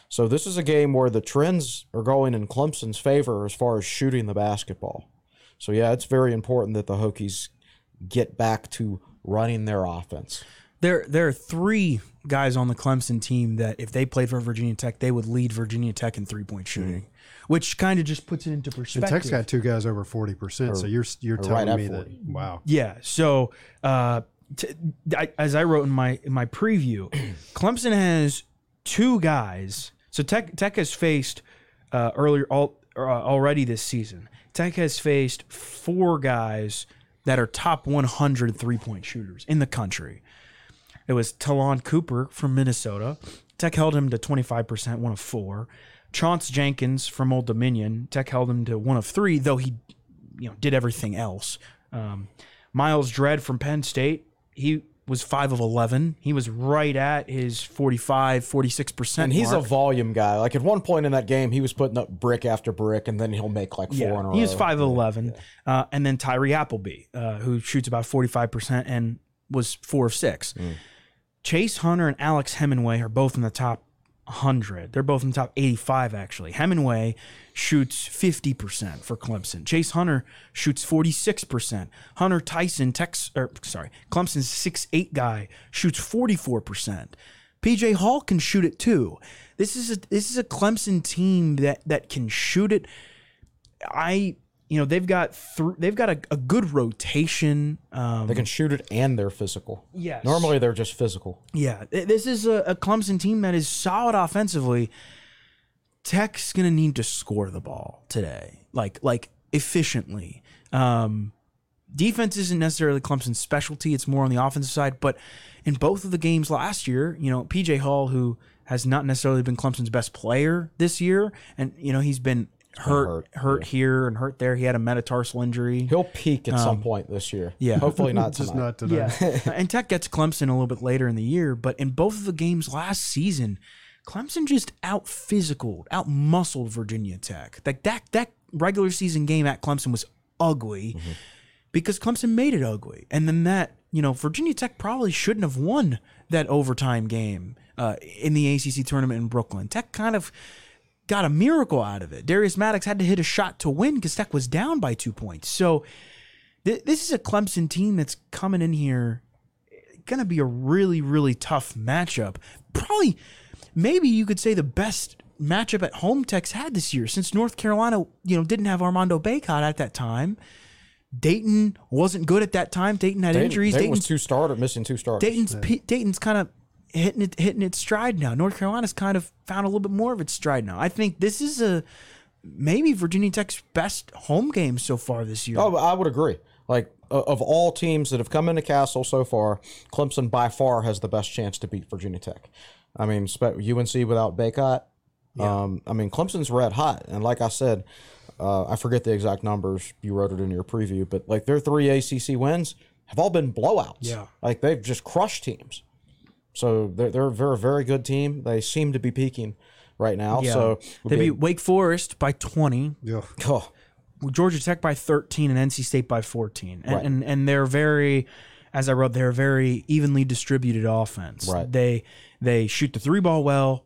So this is a game where the trends are going in Clemson's favor as far as shooting the basketball. So yeah, it's very important that the Hokies get back to running their offense. There, there are three guys on the Clemson team that if they played for Virginia Tech, they would lead Virginia Tech in three point shooting, which kind of just puts it into And perspective. Tech's got two guys over forty percent. So you're you're telling right at me 40. that wow. Yeah. So, uh, t- I, as I wrote in my in my preview, Clemson has two guys. So Tech Tech has faced uh, earlier all, uh, already this season. Tech has faced four guys that are top 100 three point shooters in the country. It was Ta'Lon Cooper from Minnesota. Tech held him to 25%, one of four. Chauncey Jenkins from Old Dominion. Tech held him to one of three, though he you know did everything else. Um, Myles Dread from Penn State, he was 5 of 11. He was right at his 45, 46%. And he's mark. a volume guy. Like at one point in that game, he was putting up brick after brick, and then he'll make like four in a row. He was five of eleven, uh, and then Tyree Appleby, uh, who shoots about forty five percent and was four of six. Chase Hunter and Alex Hemenway are both in the top hundred. They're both in the top eighty five actually. Hemenway shoots fifty percent for Clemson. Chase Hunter shoots forty six percent. Hunter Tyson, Tex, or sorry, Clemson's six eight guy shoots forty four percent. PJ Hall can shoot it too. This is a this is a Clemson team that that can shoot it. I you know they've got th- they've got a, a good rotation. Um, They can shoot it and they're physical. Yes. Normally they're just physical. yeah, this is a, a Clemson team that is solid offensively. Tech's gonna need to score the ball today, like like efficiently. Um, defense isn't necessarily Clemson's specialty; it's more on the offensive side. But in both of the games last year, you know, PJ Hall, who has not necessarily been Clemson's best player this year, and you know he's been hurt, hurt, hurt, here and hurt there. He had a metatarsal injury. He'll peak at some point this year. Um, yeah. Hopefully not Just tonight. not today. Yeah. and Tech gets Clemson a little bit later in the year, but in both of the games last season, Clemson just out physicaled, out muscled Virginia Tech. Like that that regular season game at Clemson was ugly because Clemson made it ugly. And then that, you know, Virginia Tech probably shouldn't have won that overtime game uh, in the ACC tournament in Brooklyn. Tech kind of got a miracle out of it. Darius Maddox had to hit a shot to win because Tech was down by two points. So th- this is a Clemson team that's coming in here going to be a really, really tough matchup. Probably, maybe you could say the best matchup at home Tech's had this year since North Carolina, you know, didn't have Armando Bacot at that time. Dayton wasn't good at that time. Dayton had Dayton, injuries. Dayton was two starter, missing two starters. Dayton's P- Dayton's kind of hitting it hitting its stride now. North Carolina's kind of found a little bit more of its stride now. I think this is a maybe Virginia Tech's best home game so far this year. Oh, I would agree. Like of all teams that have come into Cassell so far, Clemson by far has the best chance to beat Virginia Tech. I mean, UNC without Bacot. Um, I mean, Clemson's red hot, and like I said, uh, I forget the exact numbers. You wrote it in your preview, but like their three ACC wins have all been blowouts. Yeah. like they've just crushed teams. So they're they're a very very good team. They seem to be peaking right now. Yeah. So they beat Wake Forest by 20. Yeah. oh, Georgia Tech by 13 and NC State by 14. And, Right. and and they're very as I wrote they're a very evenly distributed offense. Right. They they shoot the three ball well.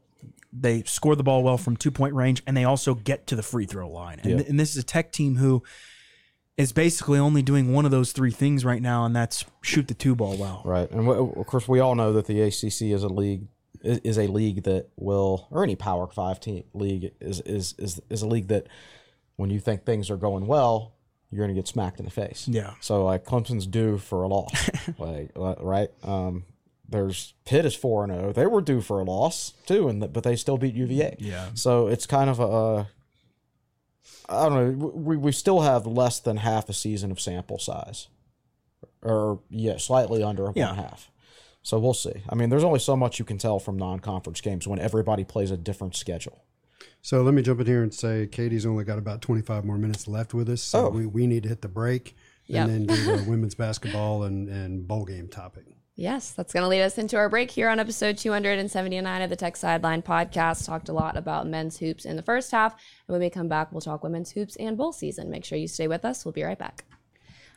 They score the ball well from two point range, and they also get to the free throw line. And, Yeah. and this is a Tech team who is basically only doing one of those three things right now, and that's shoot the two ball well. Right, and w- of course we all know that the ACC is a league is, is a league that will, or any Power Five team league is is is is a league that when you think things are going well, you're going to get smacked in the face. Yeah. So like Clemson's due for a loss, like uh, right. Um, there's Pitt is four and zero. They were due for a loss too, and the, but they still beat UVA. Yeah. So it's kind of a. I don't know. We, we still have less than half a season of sample size, or yeah, slightly under one Yeah. half. So we'll see. I mean, there's only so much you can tell from non-conference games when everybody plays a different schedule. So let me jump in here and say Katie's only got about 25 more minutes left with us. So Oh. we, we need to hit the break Yep. and then do the women's basketball and, and bowl game topic. Yes, that's going to lead us into our break here on episode 279 of the Tech Sideline podcast. Talked a lot about men's hoops in the first half. And when we come back, we'll talk women's hoops and bowl season. Make sure you stay with us. We'll be right back.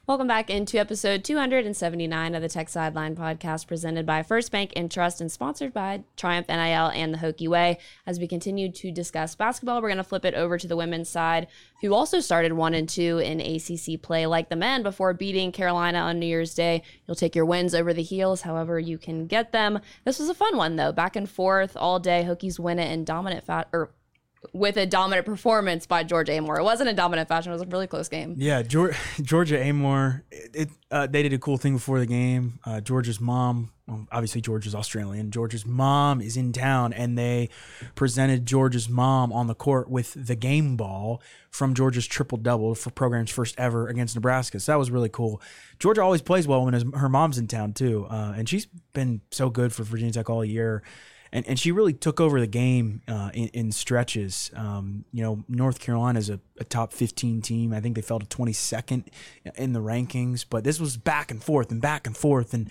Welcome back into episode 279 of the Tech Sideline podcast presented by First Bank and Trust and sponsored by Triumph NIL and the Hokie Way. As we continue to discuss basketball, we're going to flip it over to the women's side, who also started 1 and 2 in ACC play like the men before beating Carolina on New Year's Day. You'll take your wins over the heels, however you can get them. This was a fun one though, back and forth all day. Hokies win it in dominant fat or with a dominant performance by George Amoore. It wasn't a dominant fashion; it was a really close game. Yeah, Georgia, Georgia Amoore. It, it, uh, they did a cool thing before the game. Uh, Georgia's mom, well, obviously Georgia's Australian. Georgia's mom is in town, and they presented Georgia's mom on the court with the game ball from Georgia's triple double for program's first ever against Nebraska. So that was really cool. Georgia always plays well when his, her mom's in town too, uh, and she's been so good for Virginia Tech all year. And, and she really took over the game uh, in, in stretches. Um, you know, North Carolina is a, a top 15 team. I think they fell to 22nd in the rankings, but this was back and forth and back and forth. And,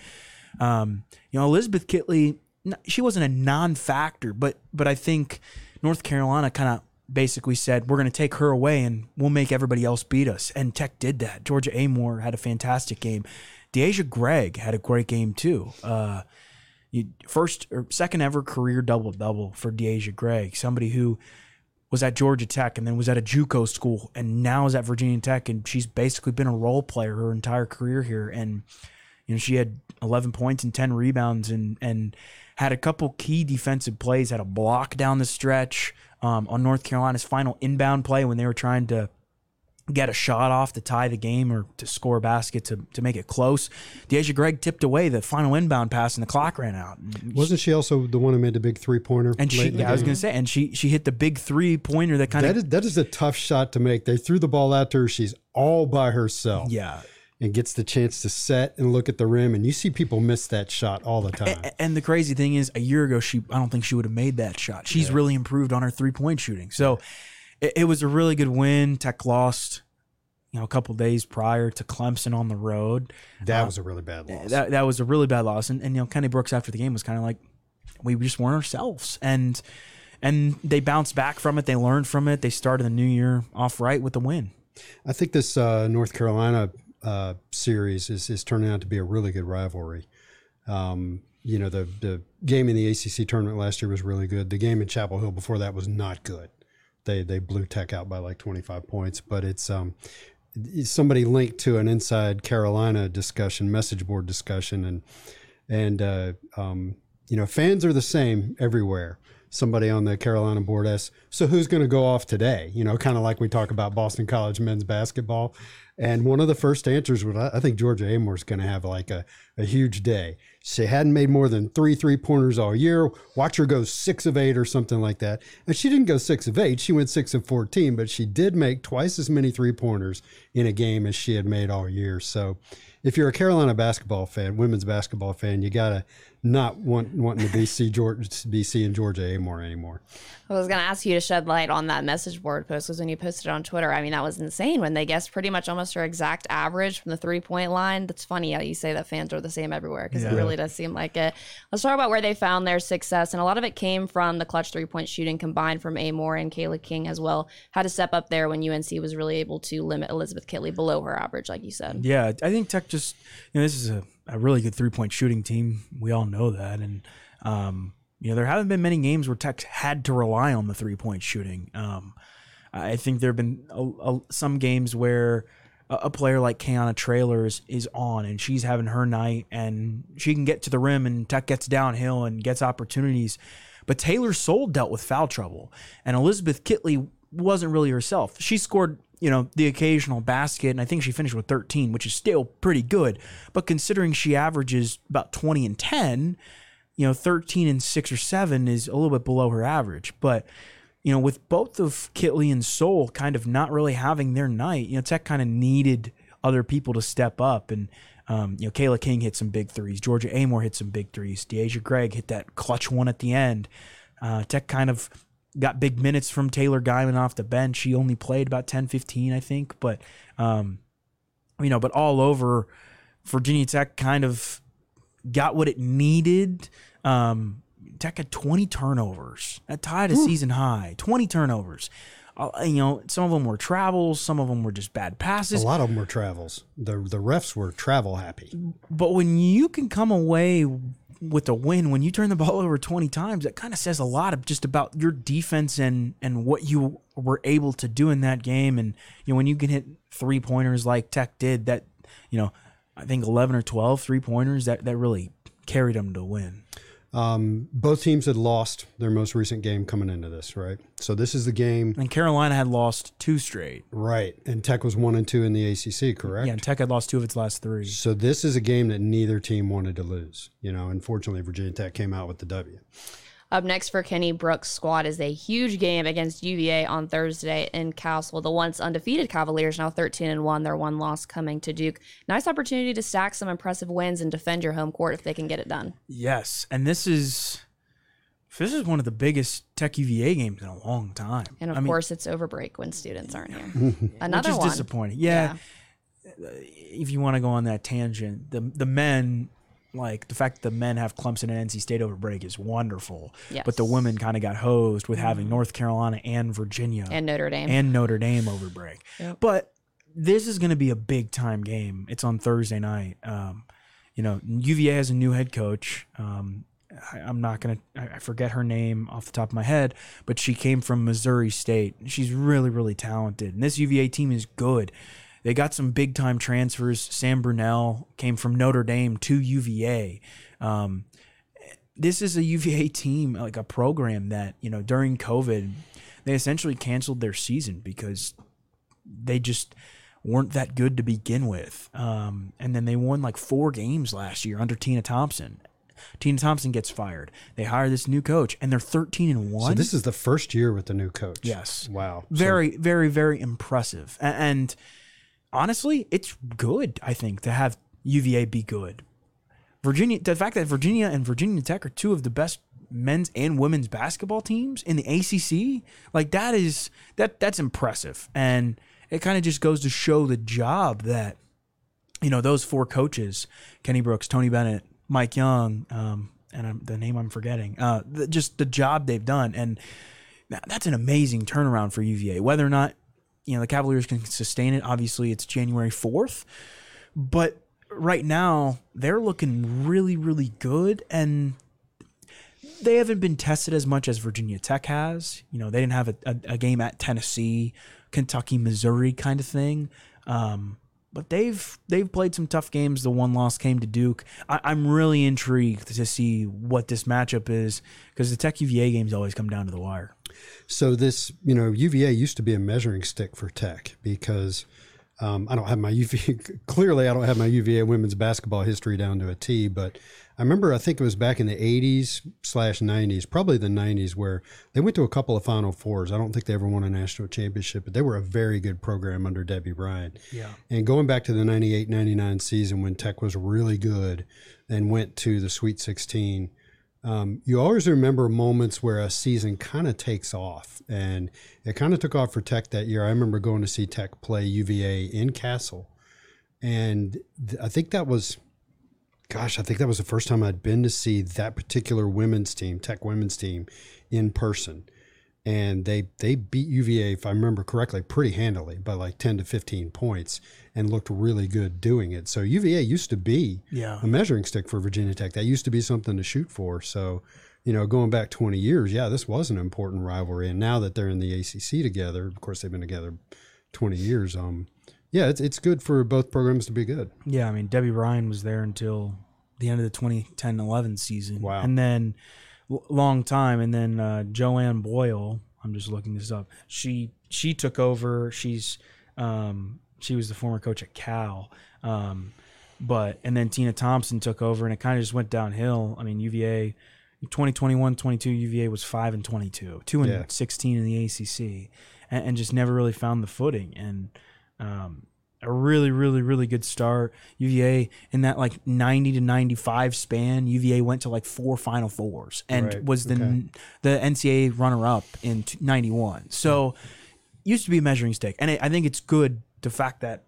um, you know, Elizabeth Kitley, she wasn't a non factor, but, but I think North Carolina kind of basically said, we're going to take her away and we'll make everybody else beat us. And Tech did that. Georgia Amoore had a fantastic game. Deasia Gregg had a great game too. Uh, you, first or second ever career double double for Deasia Gregg, somebody who was at Georgia Tech and then was at a JUCO school and now is at Virginia Tech, and she's basically been a role player her entire career here. And you know she had 11 points and 10 rebounds and and had a couple key defensive plays. Had a block down the stretch um, on North Carolina's final inbound play when they were trying to get a shot off to tie the game or to score a basket to, to make it close. Deasia Gregg tipped away the final inbound pass and the clock ran out. Wasn't she also the one who made the big three pointer? And she, yeah, I was going to say, and she she hit the big three pointer that kind of is, that is a tough shot to make. They threw the ball out to her. She's all by herself. yeah. And gets the chance to set and look at the rim. And you see people miss that shot all the time. A- And the crazy thing is, a year ago, she I don't think she would have made that shot. She's really improved on her three point shooting. So it, it was a really good win. Tech lost, you know, a couple days prior to Clemson on the road. That was a really bad loss. That that was a really bad loss. And, and you know, Kenny Brooks after the game was kind of like, we just weren't ourselves. And and they bounced back from it. They learned from it. They started the new year off right with the win. I think this uh, North Carolina uh, series is, is turning out to be a really good rivalry. Um, you know, the, the game in the ACC tournament last year was really good. The game in Chapel Hill before that was not good. They they blew Tech out by like 25 points, but it's um somebody linked to an inside Carolina discussion, message board discussion, and and uh, um, you know fans are the same everywhere. Somebody on the Carolina board asks, "So who's going to go off today?" You know, kind of like we talk about Boston College men's basketball. And one of the first answers was, "I think Georgia Amoore's going to have like a, a huge day." She hadn't made more than three three pointers all year. Watch her go six of eight or something like that. And she didn't go six of eight. She went six of fourteen, but she did make twice as many three pointers in a game as she had made all year. So, if you're a Carolina basketball fan, women's basketball fan, you gotta not want wanting to be see Georgia, be seeing Georgia Amoore anymore. I was going to ask you to shed light on that message board post because when you posted it on Twitter, I mean, that was insane when they guessed pretty much almost her exact average from the three point line. That's funny how you say that fans are the same everywhere because it really does seem like it. Let's talk about where they found their success. And a lot of it came from the clutch three point shooting combined from Amoore and Kayla King as well. Had to step up there when UNC was really able to limit Elizabeth Kitley below her average, like you said. Yeah, I think Tech just you know this is a, a really good three point shooting team. We all know that, and um, You know, there haven't been many games where Tech had to rely on the three point shooting. Um, I think there have been a, a, some games where a, a player like Kayana Trailers is on and she's having her night and she can get to the rim and Tech gets downhill and gets opportunities. But Taylor Soule dealt with foul trouble and Elizabeth Kitley wasn't really herself. She scored, you know, the occasional basket and I think she finished with 13, which is still pretty good. But considering she averages about 20 and 10, you know, 13 and 6 or 7 is a little bit below her average. But you know, with both of Kitley and Soule kind of not really having their night, you know, Tech kind of needed other people to step up. And, um, you know, Kayla King hit some big threes. Georgia Amoore hit some big threes. Deasia Gregg hit that clutch one at the end. Uh, Tech kind of got big minutes from Taylor Geiman off the bench. He only played about 10, 15, I think. But, um, you know, but all over, Virginia Tech kind of got what it needed. Um, Tech had 20 turnovers. That tied a season high. 20 turnovers. Uh, you know, some of them were travels, some of them were just bad passes. A lot of them were travels. The the refs were travel happy. But when you can come away with a win, when you turn the ball over 20 times, that kind of says a lot of just about your defense and and what you were able to do in that game. And you know, when you can hit three pointers like Tech did, that you know, I think 11 or 12 three pointers that that really carried them to win. Um, both teams had lost their most recent game coming into this, right? So this is the game, And Carolina had lost two straight. right? And Tech was one and two in the ACC, correct? Yeah, and Tech had lost two of its last three. So this is a game that neither team wanted to lose. You know, unfortunately, Virginia Tech came out with the W. Up next for Kenny Brooks' squad is a huge game against UVA on Thursday in Cassell. The once undefeated Cavaliers now 13 and 1, their one loss coming to Duke. Nice opportunity to stack some impressive wins and defend your home court if they can get it done. Yes, and this is this is one of the biggest Tech UVA games in a long time. And of I mean, course, it's over break when students aren't here. Another which is one. disappointing. Yeah, if you want to go on that tangent, the the men like the fact that the men have Clemson and NC State over break is wonderful. Yes. But the women kind of got hosed with having North Carolina and Virginia And Notre Dame. and Notre Dame over break. Yep. But this is going to be a big time game. It's on Thursday night. Um, you know, UVA has a new head coach. Um, I, I'm not going to, I I forget her name off the top of my head, but she came from Missouri State. She's really, really talented. And this UVA team is good. They got some big time transfers. Sam Brunelle came from Notre Dame to UVA. Um, this is a UVA team, like a program that, you know, during COVID, they essentially canceled their season because they just weren't that good to begin with. Um, and then they won like four games last year under Tina Thompson. Tina Thompson gets fired. They hire this new coach, and they're 13 and 1. So this is the first year with the new coach. Yes. Wow. So- very, very, very impressive. And honestly, it's good, I think, to have UVA be good. Virginia, the fact that Virginia and Virginia Tech are two of the best men's and women's basketball teams in the ACC, like that is that that's impressive, and it kind of just goes to show the job that you know those four coaches, Kenny Brooks, Tony Bennett, Mike Young, um, and I'm, the name I'm forgetting, uh, the, just the job they've done, and that's an amazing turnaround for UVA. Whether or not you know the Cavaliers can sustain it, obviously it's January fourth, but right now they're looking really, really good, and they haven't been tested as much as Virginia Tech has. You know, they didn't have a, a, a game at Tennessee, Kentucky, Missouri kind of thing. Um, but they've they've played some tough games. The one loss came to Duke. I, I'm really intrigued to see what this matchup is because the Tech UVA games always come down to the wire. So this, you know, UVA used to be a measuring stick for Tech because um, I don't have my UVA. Clearly, I don't have my UVA women's basketball history down to a T. But I remember, I think it was back in the '80s slash '90s, probably the '90s, where they went to a couple of Final Fours. I don't think they ever won a national championship, but they were a very good program under Debbie Ryan. Yeah. And going back to the 98 99 season when Tech was really good and went to the Sweet 16, um, you always remember moments where a season kind of takes off. And it kind of took off for Tech that year. I remember going to see Tech play UVA in Cassell. And th- I think that was, gosh, I think that was the first time I'd been to see that particular women's team, Tech women's team, in person and they they beat UVA if I remember correctly pretty handily by like 10 to 15 points and looked really good doing it. So UVA used to be Yeah. a measuring stick for Virginia Tech. That used to be something to shoot for. So you know, going back 20 years, yeah, this was an important rivalry. And now that they're in the ACC together, of course, they've been together 20 years. Um, yeah, it's, it's good for both programs to be good. Yeah, I mean Debbie Ryan was there until the end of the 2010-11 season. Wow. And then long time and then uh, Joanne Boyle, I'm just looking this up. She she took over. She's um, she was the former coach at Cal. Um, but and then Tina Thompson took over and it kind of just went downhill. I mean UVA 2021 22 UVA was 5 and 22, 2 and Yeah. 16 in the ACC and, and just never really found the footing and um, a really, really, really good start. UVA in that like 90 to 95 span, UVA went to like four Final Fours and Right, was the okay. the NCAA runner up in 91. So used to be a measuring stick, and I I think it's good the fact that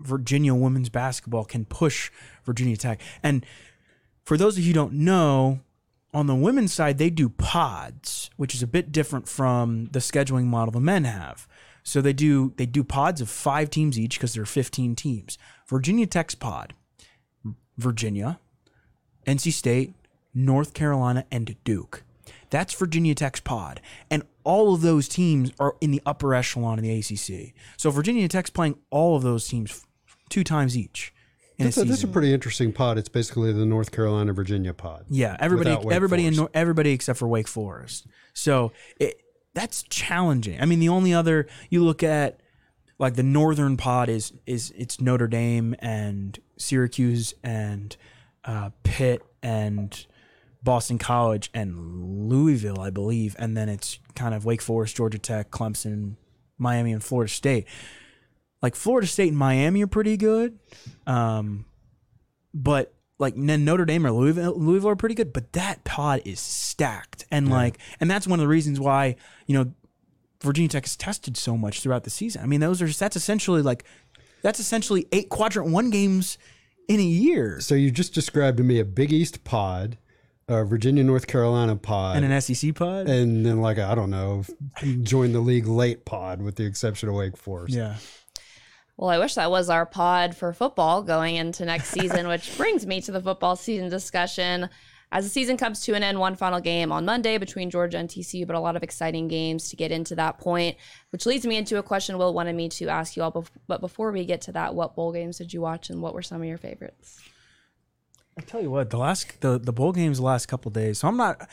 Virginia women's basketball can push Virginia Tech. And for those of you who don't know, on the women's side, they do pods, which is a bit different from the scheduling model the men have. So they do they do pods of five teams each because there are 15 teams. Virginia Tech's pod, Virginia, NC State, North Carolina, and Duke. That's Virginia Tech's pod. And all of those teams are in the upper echelon in the ACC. So Virginia Tech's playing all of those teams two times each That's a a, that's a pretty interesting pod. It's basically the North Carolina Virginia pod. Yeah, everybody, everybody, in, Forest. Everybody except for Wake Forest. So it that's challenging. I mean, the only other you look at like the northern pod is is it's Notre Dame and Syracuse and uh, Pitt and Boston College and Louisville, I believe, and then it's kind of Wake Forest, Georgia Tech, Clemson, Miami, and Florida State. Like Florida State and Miami are pretty good, um, but like Notre Dame or Louisville, Louisville are pretty good. But that pod is stacked, and like, and that's one of the reasons why you know Virginia Tech has tested so much throughout the season. I mean, those are just, that's essentially like that's essentially eight quadrant one games in a year So you just described to me a Big East pod, a Virginia North Carolina pod, and an SEC pod. and then like I don't know, join the league late pod with the exception of Wake Forest. yeah. Well, I wish that was our pod for football going into next season, which brings me to the football season discussion. As the season comes to an end, one final game on Monday between Georgia and TCU, but a lot of exciting games to get into that point, which leads me into a question Will wanted me to ask you all. But before we get to that, what bowl games did you watch and what were some of your favorites? I tell you what, the last the the bowl games the last couple days. So I'm not.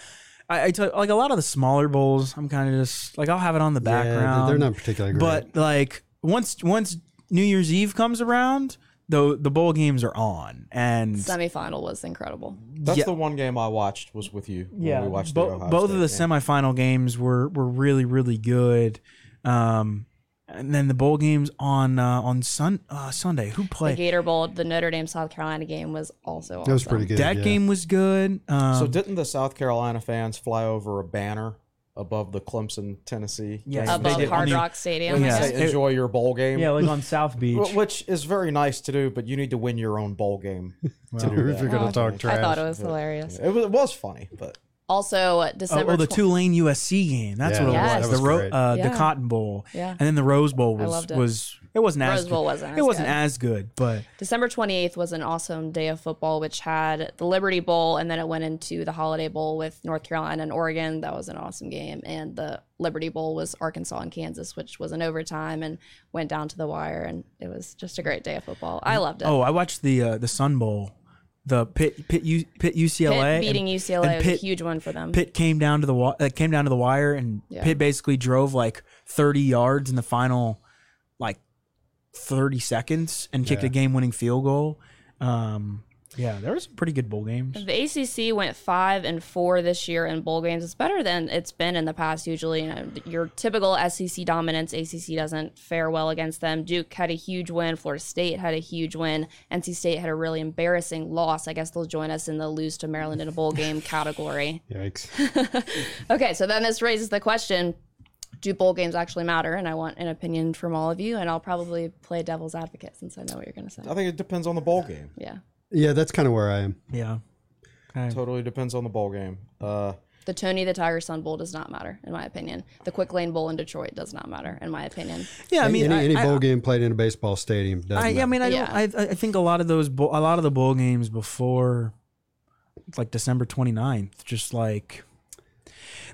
I, I tell like a lot of the smaller bowls. I'm kind of just like I'll have it on the Yeah, background. they're not particularly great. But like once once New Year's Eve comes around, the the bowl games are on, and Semifinal was incredible. That's Yeah. the one game I watched was with you. when we watched the bo- Ohio both of the State game. semifinal games were were really really good. Um, and then the bowl games on uh, on Sun uh, Sunday. Who played The played? Gator Bowl, the Notre Dame South Carolina game was also awesome. That was pretty good. that yeah. game was good. Um, So didn't the South Carolina fans fly over a banner above the Clemson, Tennessee? Yes, game? Above. Hard I mean- Rock Stadium. And I Yeah. guess. say, enjoy your bowl game. yeah, like on South Beach. Which is very nice to do, but you need to win your own bowl game. to do if you're gonna talk trash. I thought it was hilarious. It was, it was funny, but Also, Oh, December oh, the tw- Tulane USC game. That's Yeah, what it that was. was the ro- great. uh, the Cotton Bowl. Yeah. And then the Rose Bowl I was loved it. was it wasn't as good. wasn't it as wasn't good. as good, but December 28th was an awesome day of football, which had the Liberty Bowl, and then it went into the Holiday Bowl with North Carolina and Oregon. That was an awesome game. And the Liberty Bowl was Arkansas and Kansas, which was an overtime and went down to the wire. And it was just a great day of football. I loved it. oh, I watched the uh, the Sun Bowl, the Pitt Pitt, U, Pitt UCLA Pitt beating and UCLA and was a huge one for them. Pitt came down to the wa- uh, came down to the wire, and Yeah. Pitt basically drove like thirty yards in the final, like thirty seconds, and kicked Yeah. a game winning field goal. Um, yeah, there were some pretty good bowl games. The ACC went five and four this year in bowl games. It's better than it's been in the past. Usually, you know, your typical SEC dominance, ACC doesn't fare well against them. Duke had a huge win. Florida State had a huge win. NC State had a really embarrassing loss. I guess they'll join us in the lose to Maryland in a bowl game category. Yikes. Okay, so then this raises the question: Do bowl games actually matter? And I want an opinion from all of you. And I'll probably play devil's advocate since I know what you're going to say. I think it depends on the bowl game. Yeah, Yeah, that's kind of where I am. Yeah. Okay. Totally depends on the bowl game. Uh, The Tony the Tiger Sun Bowl does not matter, in my opinion. The Quick Lane Bowl in Detroit does not matter, in my opinion. Yeah, I mean, any, any I- bowl game played in a baseball stadium doesn't I, I mean, I, Yeah. I I think a lot of those bowl, a lot of the bowl games before like December 29th, just like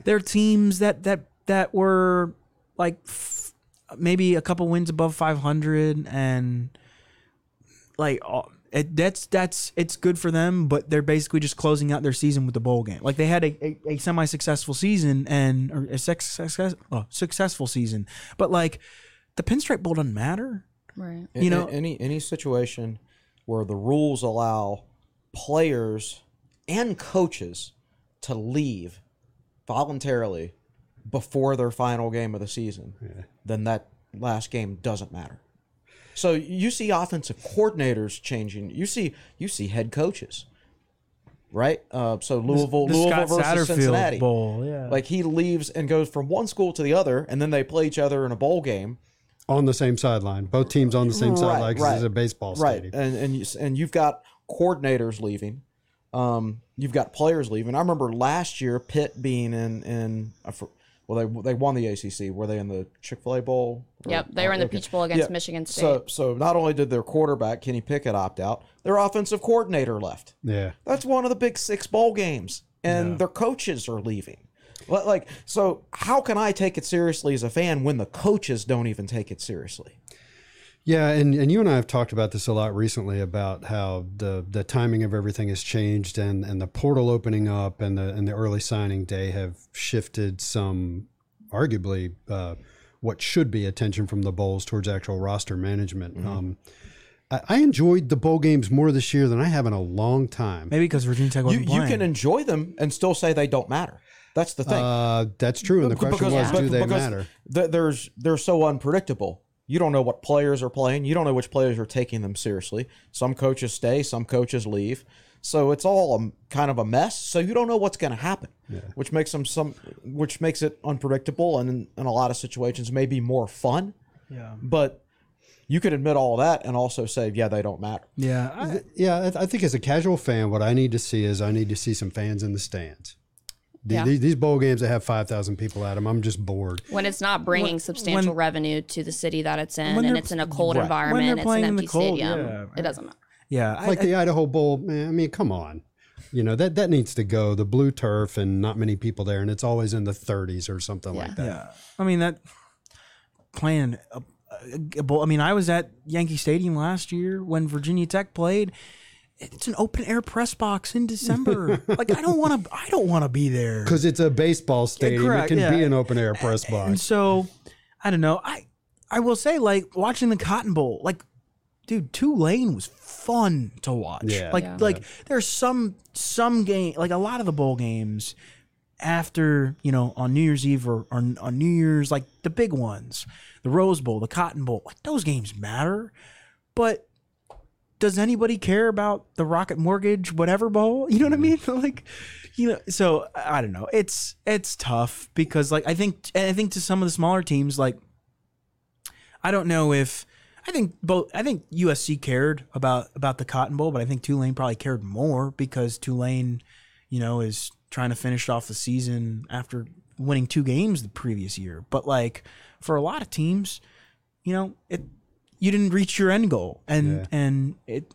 they're teams that that that were like f- maybe a couple wins above 500 and like all- it, that's that's it's good for them but they're basically just closing out their season with the bowl game. Like they had a, a, a semi-successful season and or a sex, success, oh, successful season. But like the pinstripe bowl doesn't matter. Right. You know- A- any any situation where the rules allow players and coaches to leave voluntarily before their final game of the season, then that last game doesn't matter. So you see offensive coordinators changing. You see you see head coaches, right? Uh, so Louisville, the Louisville Scott versus Satterfield Cincinnati. Bowl, yeah. Like he leaves and goes from one school to the other, and then they play each other in a bowl game. on the same sideline. Both teams on the same sideline because it's a baseball stadium. right. And and you, and you've got coordinators leaving. Um, you've got players leaving. I remember last year Pitt being in in for- well they they won the ACC. Were they in the Chick Fil A Bowl? Or- Yep, they were in the okay. Peach Bowl against Yeah. Michigan State. So so not only did their quarterback Kenny Pickett opt out, their offensive coordinator left. Yeah. That's one of the big six bowl games, and their coaches are leaving. Like, so how can I take it seriously as a fan when the coaches don't even take it seriously? Yeah, and, and you and I have talked about this a lot recently about how the the timing of everything has changed and, and the portal opening up and the and the early signing day have shifted some arguably uh, what should be attention from the bowls towards actual roster management. Mm-hmm. Um, I, I enjoyed the bowl games more this year than I have in a long time. maybe because Virginia Tech You, wasn't you playing. can enjoy them and still say they don't matter. That's the thing. Uh, that's true, and the question Because- was, but- do they because matter? th- there's they're so unpredictable. You don't know what players are playing. You don't know which players are taking them seriously. Some coaches stay, some coaches leave. So it's all a, kind of a mess. So you don't know what's going to happen, which makes them some, which makes it unpredictable, and in, in a lot of situations maybe more fun. yeah. But you could admit all that and also say, yeah, they don't matter. Yeah. I, Yeah, I- I think as a casual fan, what I need to see is I need to see some fans in the stands. The- Yeah. These, these bowl games that have five thousand people at them, I'm just bored. when it's not bringing substantial when- revenue to the city that it's in and it's in a cold Right. Environment, it's an playing in the empty cold, stadium, yeah. it doesn't matter. yeah. I- Like the Idaho Bowl, man. I mean, come on. You know that that needs to go. The blue turf and not many people there, and it's always in the 30s or something like that. Yeah, I mean that playing a, uh, a, uh, a bowl. I mean, I was at Yankee Stadium last year when Virginia Tech played. It's an open air press box in December. like I don't want to. I don't want to be there. Because it's a baseball stadium, correct, it can be an open air press And box. so, I don't know. I I will say, like watching the Cotton Bowl, like, dude, Tulane was fun to watch. Yeah. like Yeah. like there's some some game, like a lot of the bowl games after you know on New Year's Eve or, or on New Year's, like the big ones, the Rose Bowl, the Cotton Bowl, like those games matter, but. Does anybody care about the Rocket Mortgage whatever bowl? You know what I mm-hmm. mean? Like, you know. So I don't know. It's it's tough because like I think and I think to some of the smaller teams like I don't know if I think both I think USC cared about about the Cotton Bowl, but I think Tulane probably cared more because Tulane, you know, is trying to finish off the season after winning two games the previous year. But like for a lot of teams, you know, it you didn't reach your end goal, and Yeah. and it.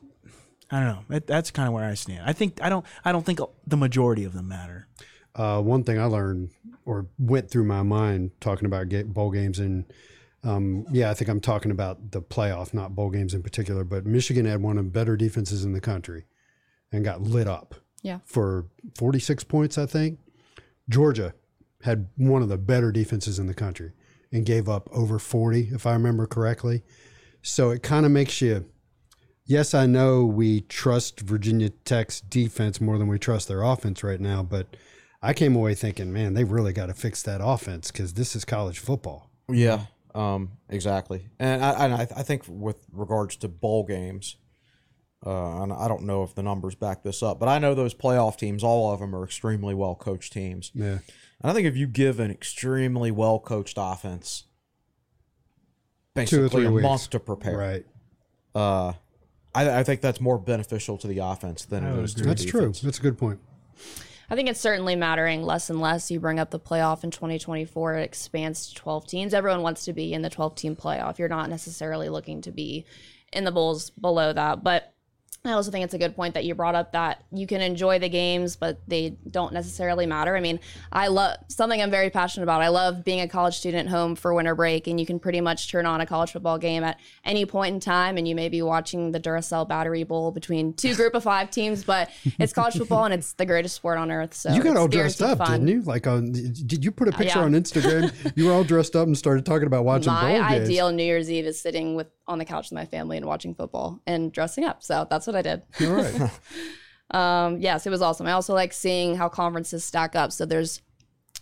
I don't know. It, that's kind of where I stand. I think I don't. I don't think the majority of them matter. Uh, one thing I learned or went through my mind talking about ga- bowl games, and um, yeah, I think I'm talking about the playoff, not bowl games in particular. But Michigan had one of the better defenses in the country and got lit up Yeah. for 46 points, I think. Georgia had one of the better defenses in the country and gave up over 40, if I remember correctly. So it kind of makes you. Yes, I know we trust Virginia Tech's defense more than we trust their offense right now, but I came away thinking, man, they really got to fix that offense because this is college football. Yeah, um, exactly. And I, and I, I think with regards to bowl games, uh, and I don't know if the numbers back this up, but I know those playoff teams, all of them are extremely well coached teams. Yeah. And I think if you give an extremely well coached offense basically a weeks. month to prepare, Right. uh, I, I think that's more beneficial to the offense than it is to the That's true. That's a good point. I think it's certainly mattering less and less. You bring up the playoff in 2024, it expands to 12 teams. Everyone wants to be in the 12 team playoff. You're not necessarily looking to be in the bowls below that. But I also think it's a good point that you brought up that you can enjoy the games, but they don't necessarily matter. I mean, I love something I'm very passionate about. I love being a college student home for winter break, and you can pretty much turn on a college football game at any point in time, and you may be watching the Duracell Battery Bowl between two group of five teams, but it's college football and it's the greatest sport on earth. So You got all dressed up, fun. didn't you? Like, on, did you put a uh, picture yeah. on Instagram? you were all dressed up and started talking about watching My bowl games. ideal New Year's Eve is sitting with on the couch with my family and watching football and dressing up. So that's what I did. All right. Um, yes, it was awesome. I also like seeing how conferences stack up. So there's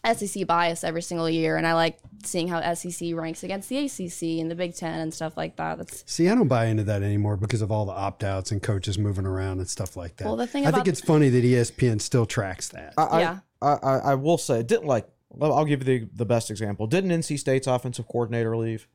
SEC bias every single year, and I like seeing how SEC ranks against the ACC and the Big Ten and stuff like that. That's See, I don't buy into that anymore because of all the opt outs and coaches moving around and stuff like that. Well, the thing I think about- it's funny that ESPN still tracks that. I, I- Yeah. I, I, I will say, didn't like. I'll give you the, the best example. Didn't NC State's offensive coordinator leave?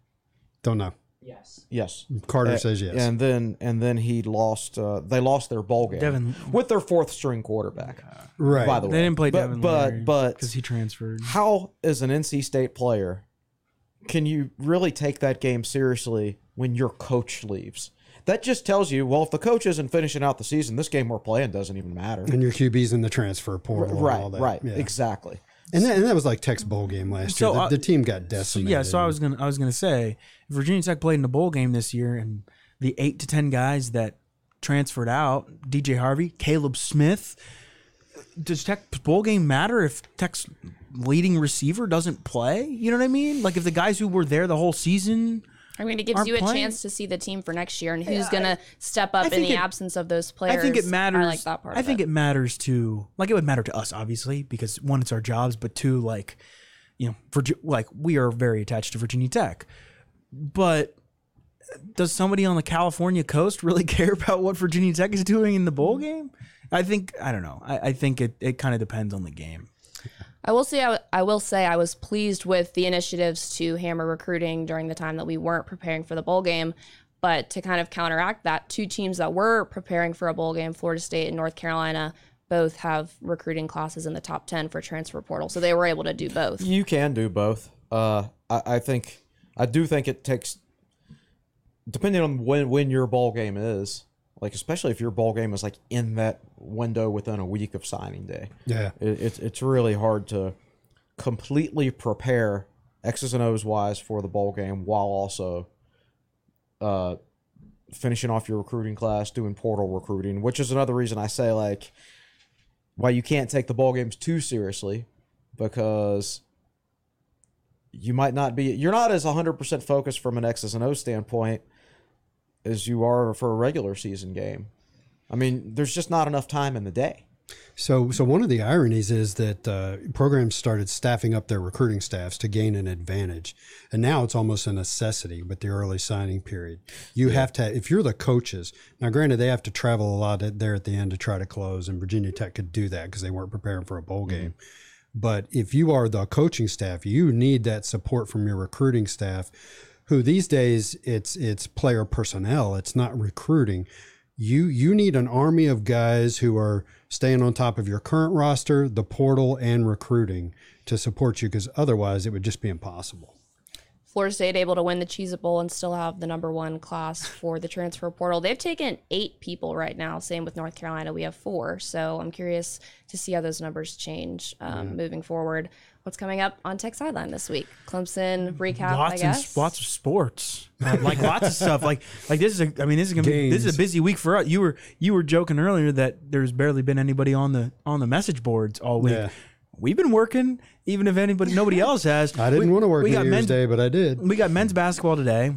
don't know. Yes. Yes. Carter Uh, says yes. And then and then he lost. Uh, they lost their bowl game Devin- with their fourth string quarterback. right. By the way, They didn't play but, Devin but but because he transferred. how as an NC State player can you really take that game seriously when your coach leaves? That just tells you, well, if the coach isn't finishing out the season, this game we're playing doesn't even matter. and your QB's in the transfer portal. and Right, all that. right, Yeah. exactly. And that, and that was like Tech's bowl game last So, year. The, uh, the team got decimated. Yeah, so I was gonna I was gonna say Virginia Tech played in a bowl game this year and the eight to ten guys that transferred out, DJ Harvey, Caleb Smith, does Tech's bowl game matter if Tech's leading receiver doesn't play? You know what I mean? Like if the guys who were there the whole season I mean, it gives Aren't you a playing- chance to see the team for next year and who's going to step up in the it- absence of those players. I think it matters. I like that part. I of think it. it matters to like it would matter to us obviously because one it's our jobs, but two like you know Virgi- like we are very attached to Virginia Tech. But does somebody on the California coast really care about what Virginia Tech is doing in the bowl mm-hmm. game? I think I don't know. I, I think it, it kind of depends on the game. I will say I, I will say I was pleased with the initiatives to hammer recruiting during the time that we weren't preparing for the bowl game. But to kind of counteract that, two teams that were preparing for a bowl game, Florida State and North Carolina, both have recruiting classes in the top ten for transfer portal, so they were able to do both. You can do both. Uh, I, I think I do think it takes depending on when when your ball game is. Like especially if your ball game is like in that window within a week of signing day. Yeah. It, it's it's really hard to completely prepare X's and O's wise for the bowl game while also uh, finishing off your recruiting class, doing portal recruiting, which is another reason I say like why you can't take the bowl games too seriously because you might not be you're not as 100% focused from an X's and O standpoint as you are for a regular season game. I mean, there's just not enough time in the day. So, so one of the ironies is that uh, programs started staffing up their recruiting staffs to gain an advantage, and now it's almost a necessity with the early signing period. You have to, if you're the coaches. Now, granted, they have to travel a lot there at the end to try to close, and Virginia Tech could do that because they weren't preparing for a bowl game. But if you are the coaching staff, you need that support from your recruiting staff, who these days it's it's player personnel, it's not recruiting. You you need an army of guys who are staying on top of your current roster, the portal, and recruiting to support you, because otherwise it would just be impossible. Florida State able to win the Cheez Bowl and still have the number one class for the transfer portal. They've taken eight people right now. Same with North Carolina, we have four. So I'm curious to see how those numbers change um, moving forward. What's coming up on Tech Sideline this week? Clemson recap, I lots and guess. lots of sports, Uh, like lots of stuff. Like like this is a, I mean this is gonna be this is a busy week for us. You were you were joking earlier that there's barely been anybody on the on the message boards all week. Yeah. We've been working, even if anybody nobody else has. I didn't We- want to work we New got Year's men's, Day, but I did. We got men's basketball today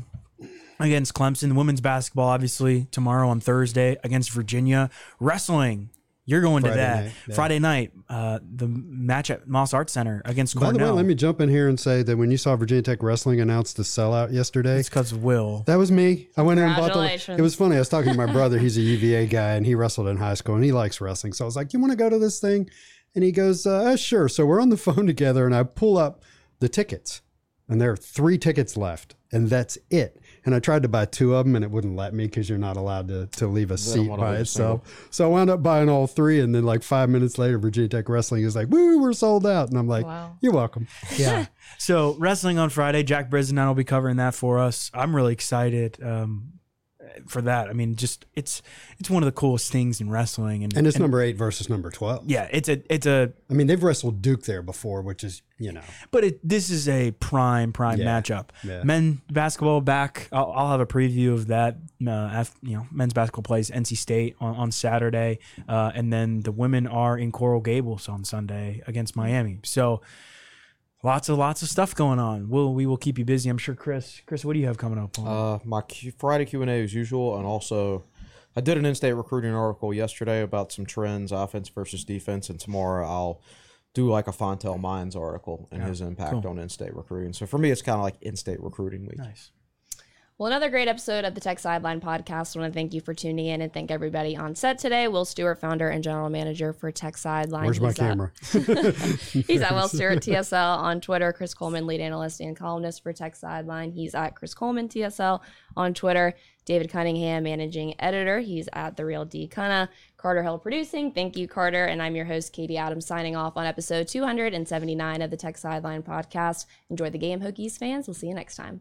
against Clemson. Women's basketball, obviously, tomorrow on Thursday against Virginia. Wrestling, you're going Friday to that night, yeah. Friday night. Uh, the match at Moss Arts Center against Cornell. By the way, let me jump in here and say that when you saw Virginia Tech wrestling announce the sellout yesterday, it's because of Will. That was me. I went in and bought the. It was funny. I was talking to my brother. He's a UVA guy, and he wrestled in high school, and he likes wrestling. So I was like, "You want to go to this thing?" And he goes, uh, "Sure." So we're on the phone together, and I pull up the tickets, and there are three tickets left, and that's it. And I tried to buy two of them, and it wouldn't let me because you're not allowed to, to leave a seat by leave a itself. So I wound up buying all three, and then like five minutes later, Virginia Tech Wrestling is like, "Woo, we're sold out!" And I'm like, Wow. "You're welcome." Yeah. so wrestling on Friday, Jack Brisbane will be covering that for us. I'm really excited. Um, for that. I mean, just it's it's one of the coolest things in wrestling, and And it's number eight versus number 12. yeah, it's a it's a I mean, they've wrestled Duke there before, which is, you know, but it, this is a prime prime Yeah. matchup. Yeah. Men basketball back. I'll, I'll have a preview of that. Uh, af you know, men's basketball plays NC State on, on Saturday, uh, and then the women are in Coral Gables on Sunday against Miami. So lots of lots of stuff going on. We'll we will keep you busy. I'm sure, Chris. Chris, what do you have coming up? Uh, my Q- Friday Q and A as usual, and also I did an in-state recruiting article yesterday about some trends, offense versus defense, and tomorrow I'll do like a Fontel Mines article and his impact on in-state recruiting. So for me, it's kind of like in-state recruiting week. nice. Well, another great episode of the Tech Sideline podcast. I want to thank you for tuning in and thank everybody on set today. Will Stewart, founder and general manager for Tech Sideline. where's my He's at- camera? He's at Will Stewart TSL on Twitter. Chris Coleman, lead analyst and columnist for Tech Sideline. He's at Chris Coleman TSL on Twitter. David Cunningham, managing editor. He's at the Real D Cunna. Carter Hill producing. Thank you, Carter. And I'm your host, Katie Adams, signing off on episode 279 of the Tech Sideline podcast. Enjoy the game, Hokies fans. We'll see you next time.